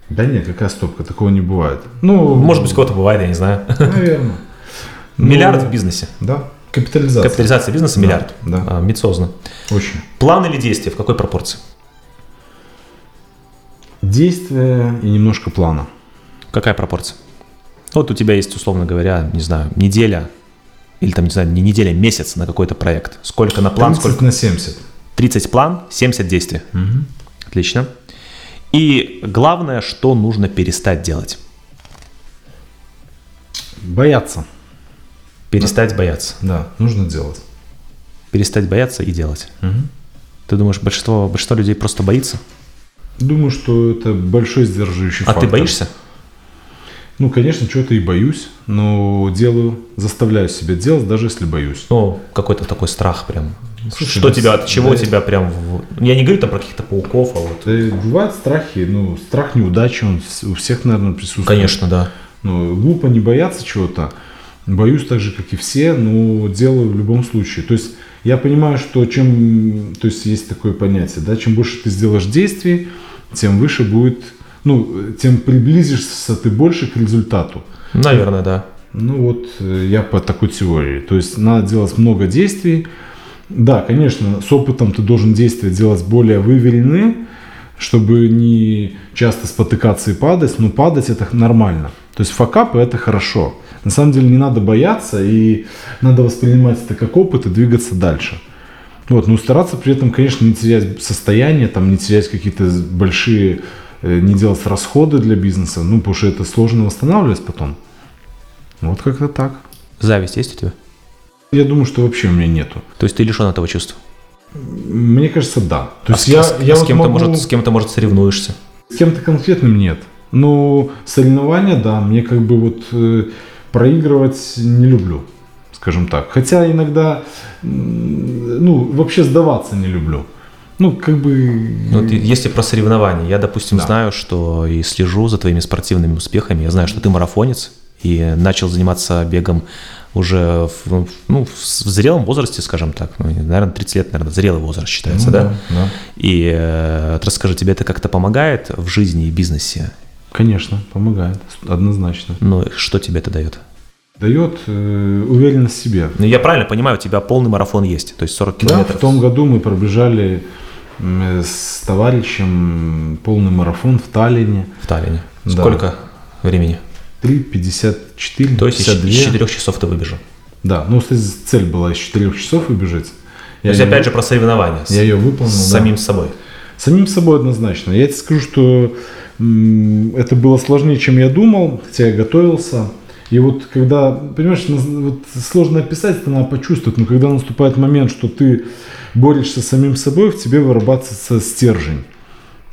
Да нет, какая стопка, такого не бывает. Ну, Может быть, кого-то бывает, я не знаю. Наверное. Ну, Миллиард в бизнесе. Да, капитализация. Капитализация бизнеса миллиард. да. А, амбициозно. Очень. План или действие? В какой пропорции? Действие и немножко плана. Какая пропорция? Вот у тебя есть, условно говоря, не знаю, неделя, или там, не знаю, не неделя, месяц на какой-то проект. Сколько на план, 30 сколько? на 70. 30 план, 70 действий. Отлично. И главное, что нужно перестать делать. Бояться. Перестать бояться. Да, нужно делать. Перестать бояться и делать. Ты думаешь, большинство, большинство людей просто боится? Думаю, что это большой сдерживающий А фактор. ты боишься? Ну, конечно, чего-то и боюсь, но делаю, заставляю себя делать, даже если боюсь. Ну, какой-то такой страх прям. Слушай, что да, тебя, от чего да. тебя прям... Я не говорю там про каких-то пауков, а вот... Да, бывают страхи, ну, страх неудачи, он у всех, наверное, присутствует. Конечно, да. Ну, глупо не бояться чего-то. Боюсь так же, как и все, но делаю в любом случае. То есть я понимаю, что чем, то есть есть такое понятие, да, чем больше ты сделаешь действий, тем выше будет, ну, тем приблизишься ты больше к результату. Наверное, да. Ну вот э, я по такой теории. То есть надо делать много действий. Да, конечно, с опытом ты должен действия делать более выверены, чтобы не часто спотыкаться и падать, но падать это нормально. То есть факапы это хорошо. На самом деле не надо бояться и надо воспринимать это как опыт и двигаться дальше. Вот, но стараться при этом, конечно, не терять состояние, там, не терять какие-то большие, не делать расходы для бизнеса, ну, потому что это сложно восстанавливать потом. Вот как-то так. Зависть есть у тебя? Я думаю, что вообще у меня нету. То есть ты лишен этого чувства? Мне кажется, да. То А есть с, я, с- я с вот кем-то, могу- может, с кем-то, может, соревнуешься? с кем-то конкретным нет. Но соревнования, да, мне как бы вот э, проигрывать не люблю, скажем так. Хотя иногда, ну, вообще сдаваться не люблю. Ну, как бы... Ну, и- если про соревнования, я, допустим, Да. знаю, что и слежу за твоими спортивными успехами. Я знаю, что ты марафонец и начал заниматься бегом уже в, ну, в зрелом возрасте, скажем так, ну, наверное, 30 лет, наверное, зрелый возраст считается, Ну да? да, да. И э, расскажи, тебе это как-то помогает в жизни и бизнесе? Конечно, помогает, однозначно. Ну, что тебе это дает? Дает э, уверенность в себе. Ну, я правильно понимаю, у тебя полный марафон есть, то есть 40 Да, километров. в том году мы пробежали с товарищем полный марафон в Таллине. в Таллине. Да. Сколько времени? 3,54, То есть из 52. из 4 часов ты выбежал. Да, ну, цель была из 4 часов выбежать. То есть, её- опять же, про соревнования. я ее выполнил. с да. самим собой. Самим собой однозначно. Я тебе скажу, что это было сложнее, чем я думал, хотя я готовился. И вот когда, понимаешь, вот сложно описать, это надо почувствовать, но когда наступает момент, что ты борешься с самим собой, в тебе вырабатывается стержень.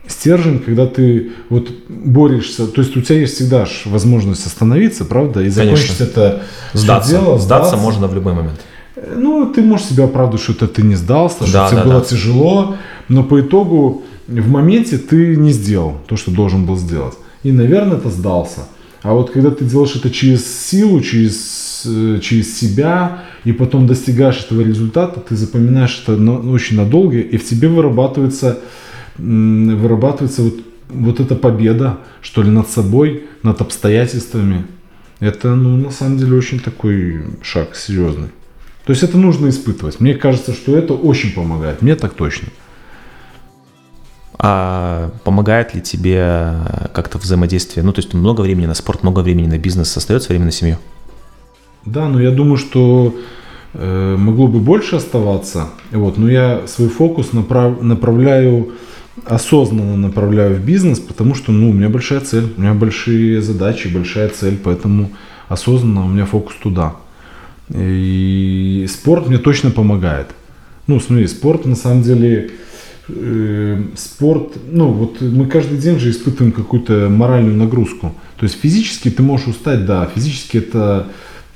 Стержень, когда ты вот борешься, то есть у тебя есть всегда возможность остановиться, правда, и закончить это всё Сдаться. дело, Сдаться можно в любой момент. ну, ты можешь себя оправдывать, что это ты не сдался, что Да, тебе да, было да. тяжело, но по итогу в моменте ты не сделал то, что должен был сделать. И, наверное, это сдался. А вот когда ты делаешь это через силу, через, э, через себя, и потом достигаешь этого результата, ты запоминаешь это очень надолго, и в тебе вырабатывается, вырабатывается вот, вот эта победа, что ли, над собой, над обстоятельствами. Это, ну, на самом деле, очень такой шаг серьезный. То есть это нужно испытывать. Мне кажется, что это очень помогает. Мне так точно. А помогает ли тебе как-то взаимодействие? Ну, то есть много времени на спорт, много времени на бизнес, остается время на семью? Да, но я думаю, что э, могло бы больше оставаться. Вот, но я свой фокус направ- направляю осознанно направляю в бизнес, потому что ну, у меня большая цель, у меня большие задачи, большая цель, поэтому осознанно у меня фокус туда. И спорт мне точно помогает. Ну, смотри, спорт на самом деле, э, спорт, ну вот мы каждый день же испытываем какую-то моральную нагрузку. То есть физически ты можешь устать, да, физически это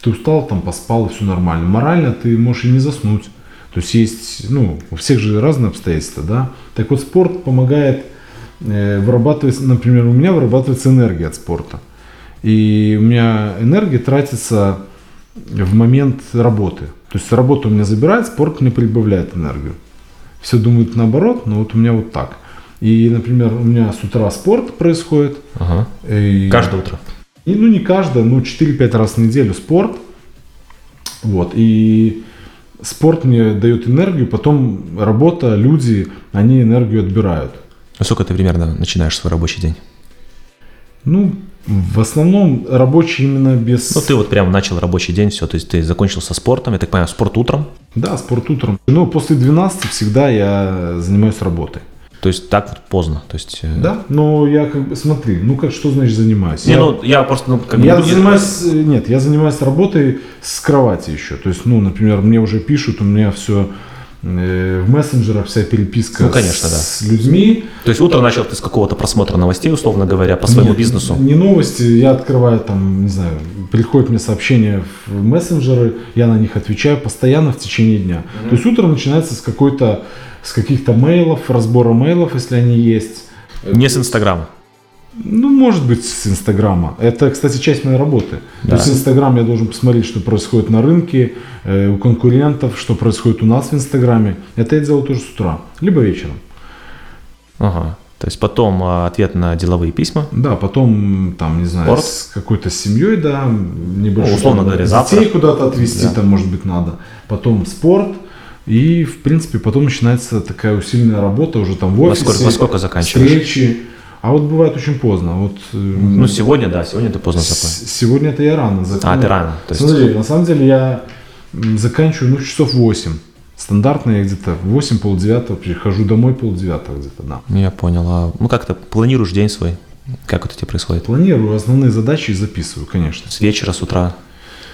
ты устал, там поспал, и все нормально. Морально ты можешь и не заснуть. То есть есть, ну, у всех же разные обстоятельства, да. Так вот спорт помогает э, вырабатывать, например, у меня вырабатывается энергия от спорта. И у меня энергия тратится в момент работы. То есть работа у меня забирает, спорт мне прибавляет энергию. Все думают наоборот, но вот у меня вот так. И, например, у меня с утра спорт происходит. Ага. И, Каждое утро. и, ну, не каждое, ну, 4-5 раз в неделю спорт. Вот. И спорт мне дает энергию, потом работа, люди, они энергию отбирают. А сколько ты примерно начинаешь свой рабочий день? Ну, в основном рабочий именно без... Ну, ты вот прям начал рабочий день, все, то есть ты закончил со спортом, я так понимаю, спорт утром, Да, спорт утром. Но после 12 всегда я занимаюсь работой. то есть так вот поздно, то есть... э, Да, но я как бы, смотри, ну как, что значит занимаюсь? Не, я, ну, я просто, ну, как бы... я ну, занимаюсь, э, нет, я занимаюсь работой с кровати еще. То есть, ну, например, мне уже пишут, у меня все в мессенджерах вся переписка Ну, конечно, да. с людьми. То есть утро начал ты с какого-то просмотра новостей, условно говоря, по своему Нет, бизнесу. Не новости, я открываю там, не знаю, приходят мне сообщения в мессенджеры, я на них отвечаю постоянно в течение дня. То есть утро начинается с какой-то, с каких-то мейлов, разбора мейлов, если они есть. Не с Инстаграма. Ну, может быть, с Инстаграма. Это, кстати, часть моей работы. Да. То есть Инстаграм я должен посмотреть, что происходит на рынке, э, у конкурентов, что происходит у нас в Инстаграме. Это я делаю тоже с утра, либо вечером. Ага. То есть потом а, ответ на деловые письма. Да, потом, там, не знаю, Спорт? с какой-то семьей, да, небольшой. Ну, условно говоря, детей завтра. куда-то отвезти, Да. там, может быть, надо. Потом спорт. И, в принципе, потом начинается такая усиленная работа уже там в Во офисе. сколько- во сколько заканчиваешь? Встречи. А вот бывает очень поздно. Вот, э, Ну, сегодня, да, сегодня ты поздно закончил. Сегодня это я рано закончил. А, ты рано, то есть- Смотри, на самом деле я заканчиваю, ну, часов 8. Стандартно я где-то в 8, полдевятого прихожу домой, полдевятого где-то, да. Я понял. А, ну, как ты планируешь день свой? Как это у тебя происходит? Планирую основные задачи и записываю, конечно. С вечера, с утра,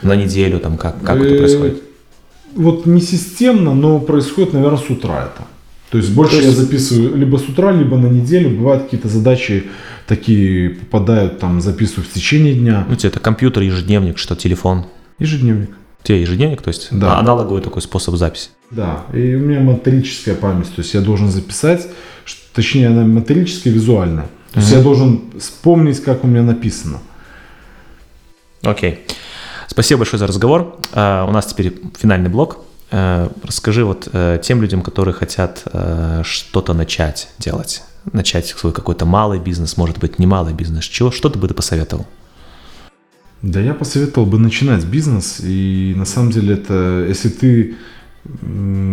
на неделю, там, как, как это Э, происходит? Вот не системно, но происходит, наверное, с утра это. То есть больше То есть- я записываю либо с утра, либо на неделю. Бывают какие-то задачи такие попадают, там записываю в течение дня. Ну, тебе это компьютер, ежедневник, что телефон. Ежедневник. У тебя ежедневник, то есть Да. аналоговый такой способ записи. Да, и у меня моторическая память, то есть я должен записать, точнее она моторическая, визуальная. То есть я должен вспомнить, как у меня написано. Окей. Спасибо большое за разговор. Э, у нас теперь финальный блок. Э, расскажи вот э, тем людям, которые хотят э, что-то начать делать, начать свой какой-то малый бизнес, может быть, не малый бизнес. Чего, что ты бы ты посоветовал? Да я посоветовал бы начинать бизнес. И на самом деле это, если ты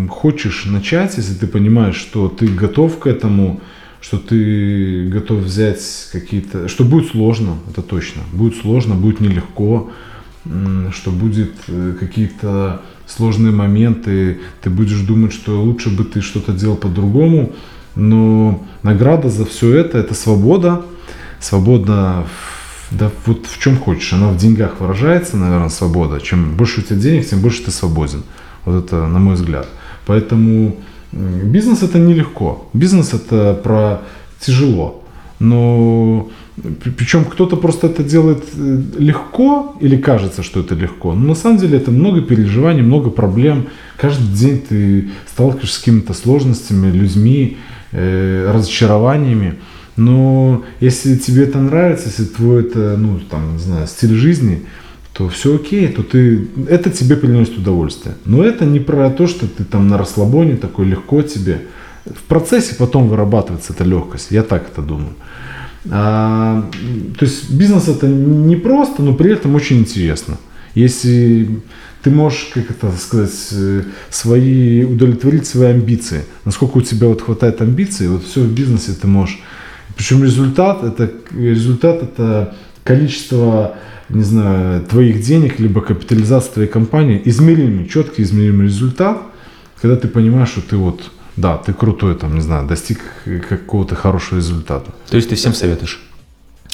хочешь начать, если ты понимаешь, что ты готов к этому, что ты готов взять какие-то... Что будет сложно, это точно. Будет сложно, будет нелегко, что будет какие-то сложные моменты, ты будешь думать, что лучше бы ты что-то делал по-другому, но награда за все это – это свобода, свобода да вот в чем хочешь. Она в деньгах выражается, наверное, свобода. Чем больше у тебя денег, тем больше ты свободен. Вот это, на мой взгляд. Поэтому бизнес это нелегко. Бизнес это про тяжело. Но причем кто-то просто это делает э, легко или кажется, что это легко. Но на самом деле это много переживаний, много проблем. Каждый день ты сталкиваешься с какими-то сложностями, людьми, э, разочарованиями. Но если тебе это нравится, если твой это, ну, там, не знаю, стиль жизни, то все окей, то ты, это тебе приносит удовольствие. Но это не про то, что ты там на расслабоне, такой легко тебе. В процессе потом вырабатывается эта легкость, я так это думаю. А, то есть бизнес это не просто, но при этом очень интересно. Если ты можешь, как это сказать, э, свои, удовлетворить свои амбиции, насколько у тебя вот хватает амбиций, вот все в бизнесе ты можешь причем результат это, результат это количество, не знаю, твоих денег, либо капитализация твоей компании, измеримый, четкий измеримый результат, когда ты понимаешь, что ты вот, да, ты крутой, там, не знаю, достиг какого-то хорошего результата. То есть ты всем советуешь?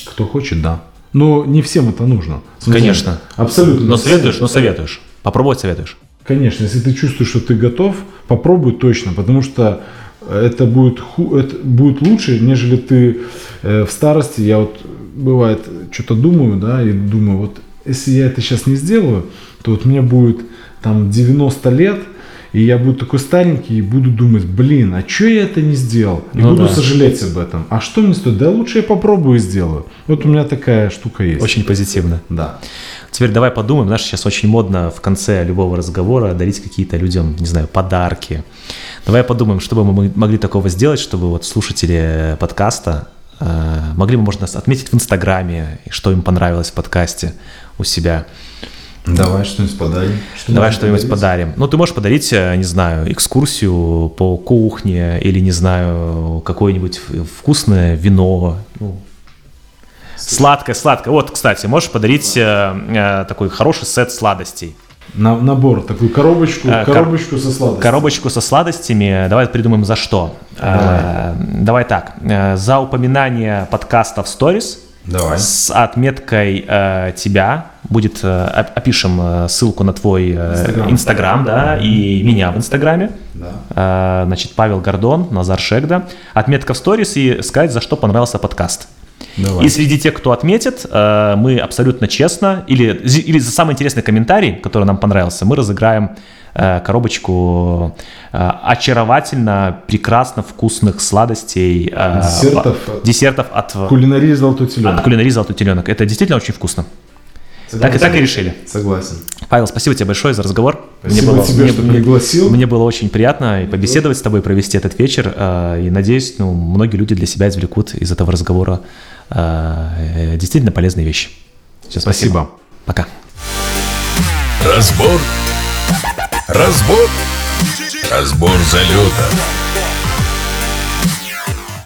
Кто хочет, да. Но не всем это нужно. Смысле, Конечно. Абсолютно. Но советуешь, но советуешь. Попробовать советуешь. Конечно, если ты чувствуешь, что ты готов, попробуй точно, потому что это будет, ху, это будет лучше, нежели ты э, в старости. Я вот бывает что-то думаю, да, и думаю, вот если я это сейчас не сделаю, то вот мне будет там 90 лет, и я буду такой старенький и буду думать, блин, а что я это не сделал? И ну буду да. сожалеть об этом. А что мне стоит? Да лучше я попробую и сделаю. Вот у меня такая штука есть. Очень позитивно. Да. Теперь давай подумаем, знаешь, сейчас очень модно в конце любого разговора дарить какие-то людям, не знаю, подарки. Давай подумаем, что бы мы могли такого сделать, чтобы вот слушатели подкаста э, могли бы, можно, отметить в Инстаграме, что им понравилось в подкасте у себя. Давай что-нибудь подарим. Что Давай что-нибудь подарим. Ну, ты можешь подарить, э, не знаю, экскурсию по кухне или, не знаю, какое-нибудь вкусное вино. Ну, сладкое, сладкое. Вот, кстати, можешь подарить э, э, такой хороший сет сладостей. На, набор, такую коробочку, э, коробочку со сладостями. Коробочку со сладостями. Давай придумаем за что. Давай, э, давай так. За упоминание подкаста в Stories. Давай. С отметкой э, тебя будет э, опишем э, ссылку на твой Инстаграм, да, и меня в Инстаграме. Да. Э, значит, Павел Гордон, Назар Шегда. Отметка в сторис и сказать, за что понравился подкаст. Давай. И среди тех, кто отметит, э, мы абсолютно честно, или, или за самый интересный комментарий, который нам понравился, мы разыграем э, коробочку э, очаровательно, прекрасно вкусных сладостей. Десертов, десертов от... Кулинарии «Золотой теленок». От кулинарии «Золотой теленок». Это действительно очень вкусно. Так и так и решили. Согласен. Павел, спасибо тебе большое за разговор. Спасибо мне было, тебе, мне, что пригласил. Мне было очень приятно побеседовать с тобой, провести этот вечер. И надеюсь, ну, многие люди для себя извлекут из этого разговора Э, действительно полезные вещи. Все, спасибо. спасибо. Пока. Разбор. Разбор. Разбор залета.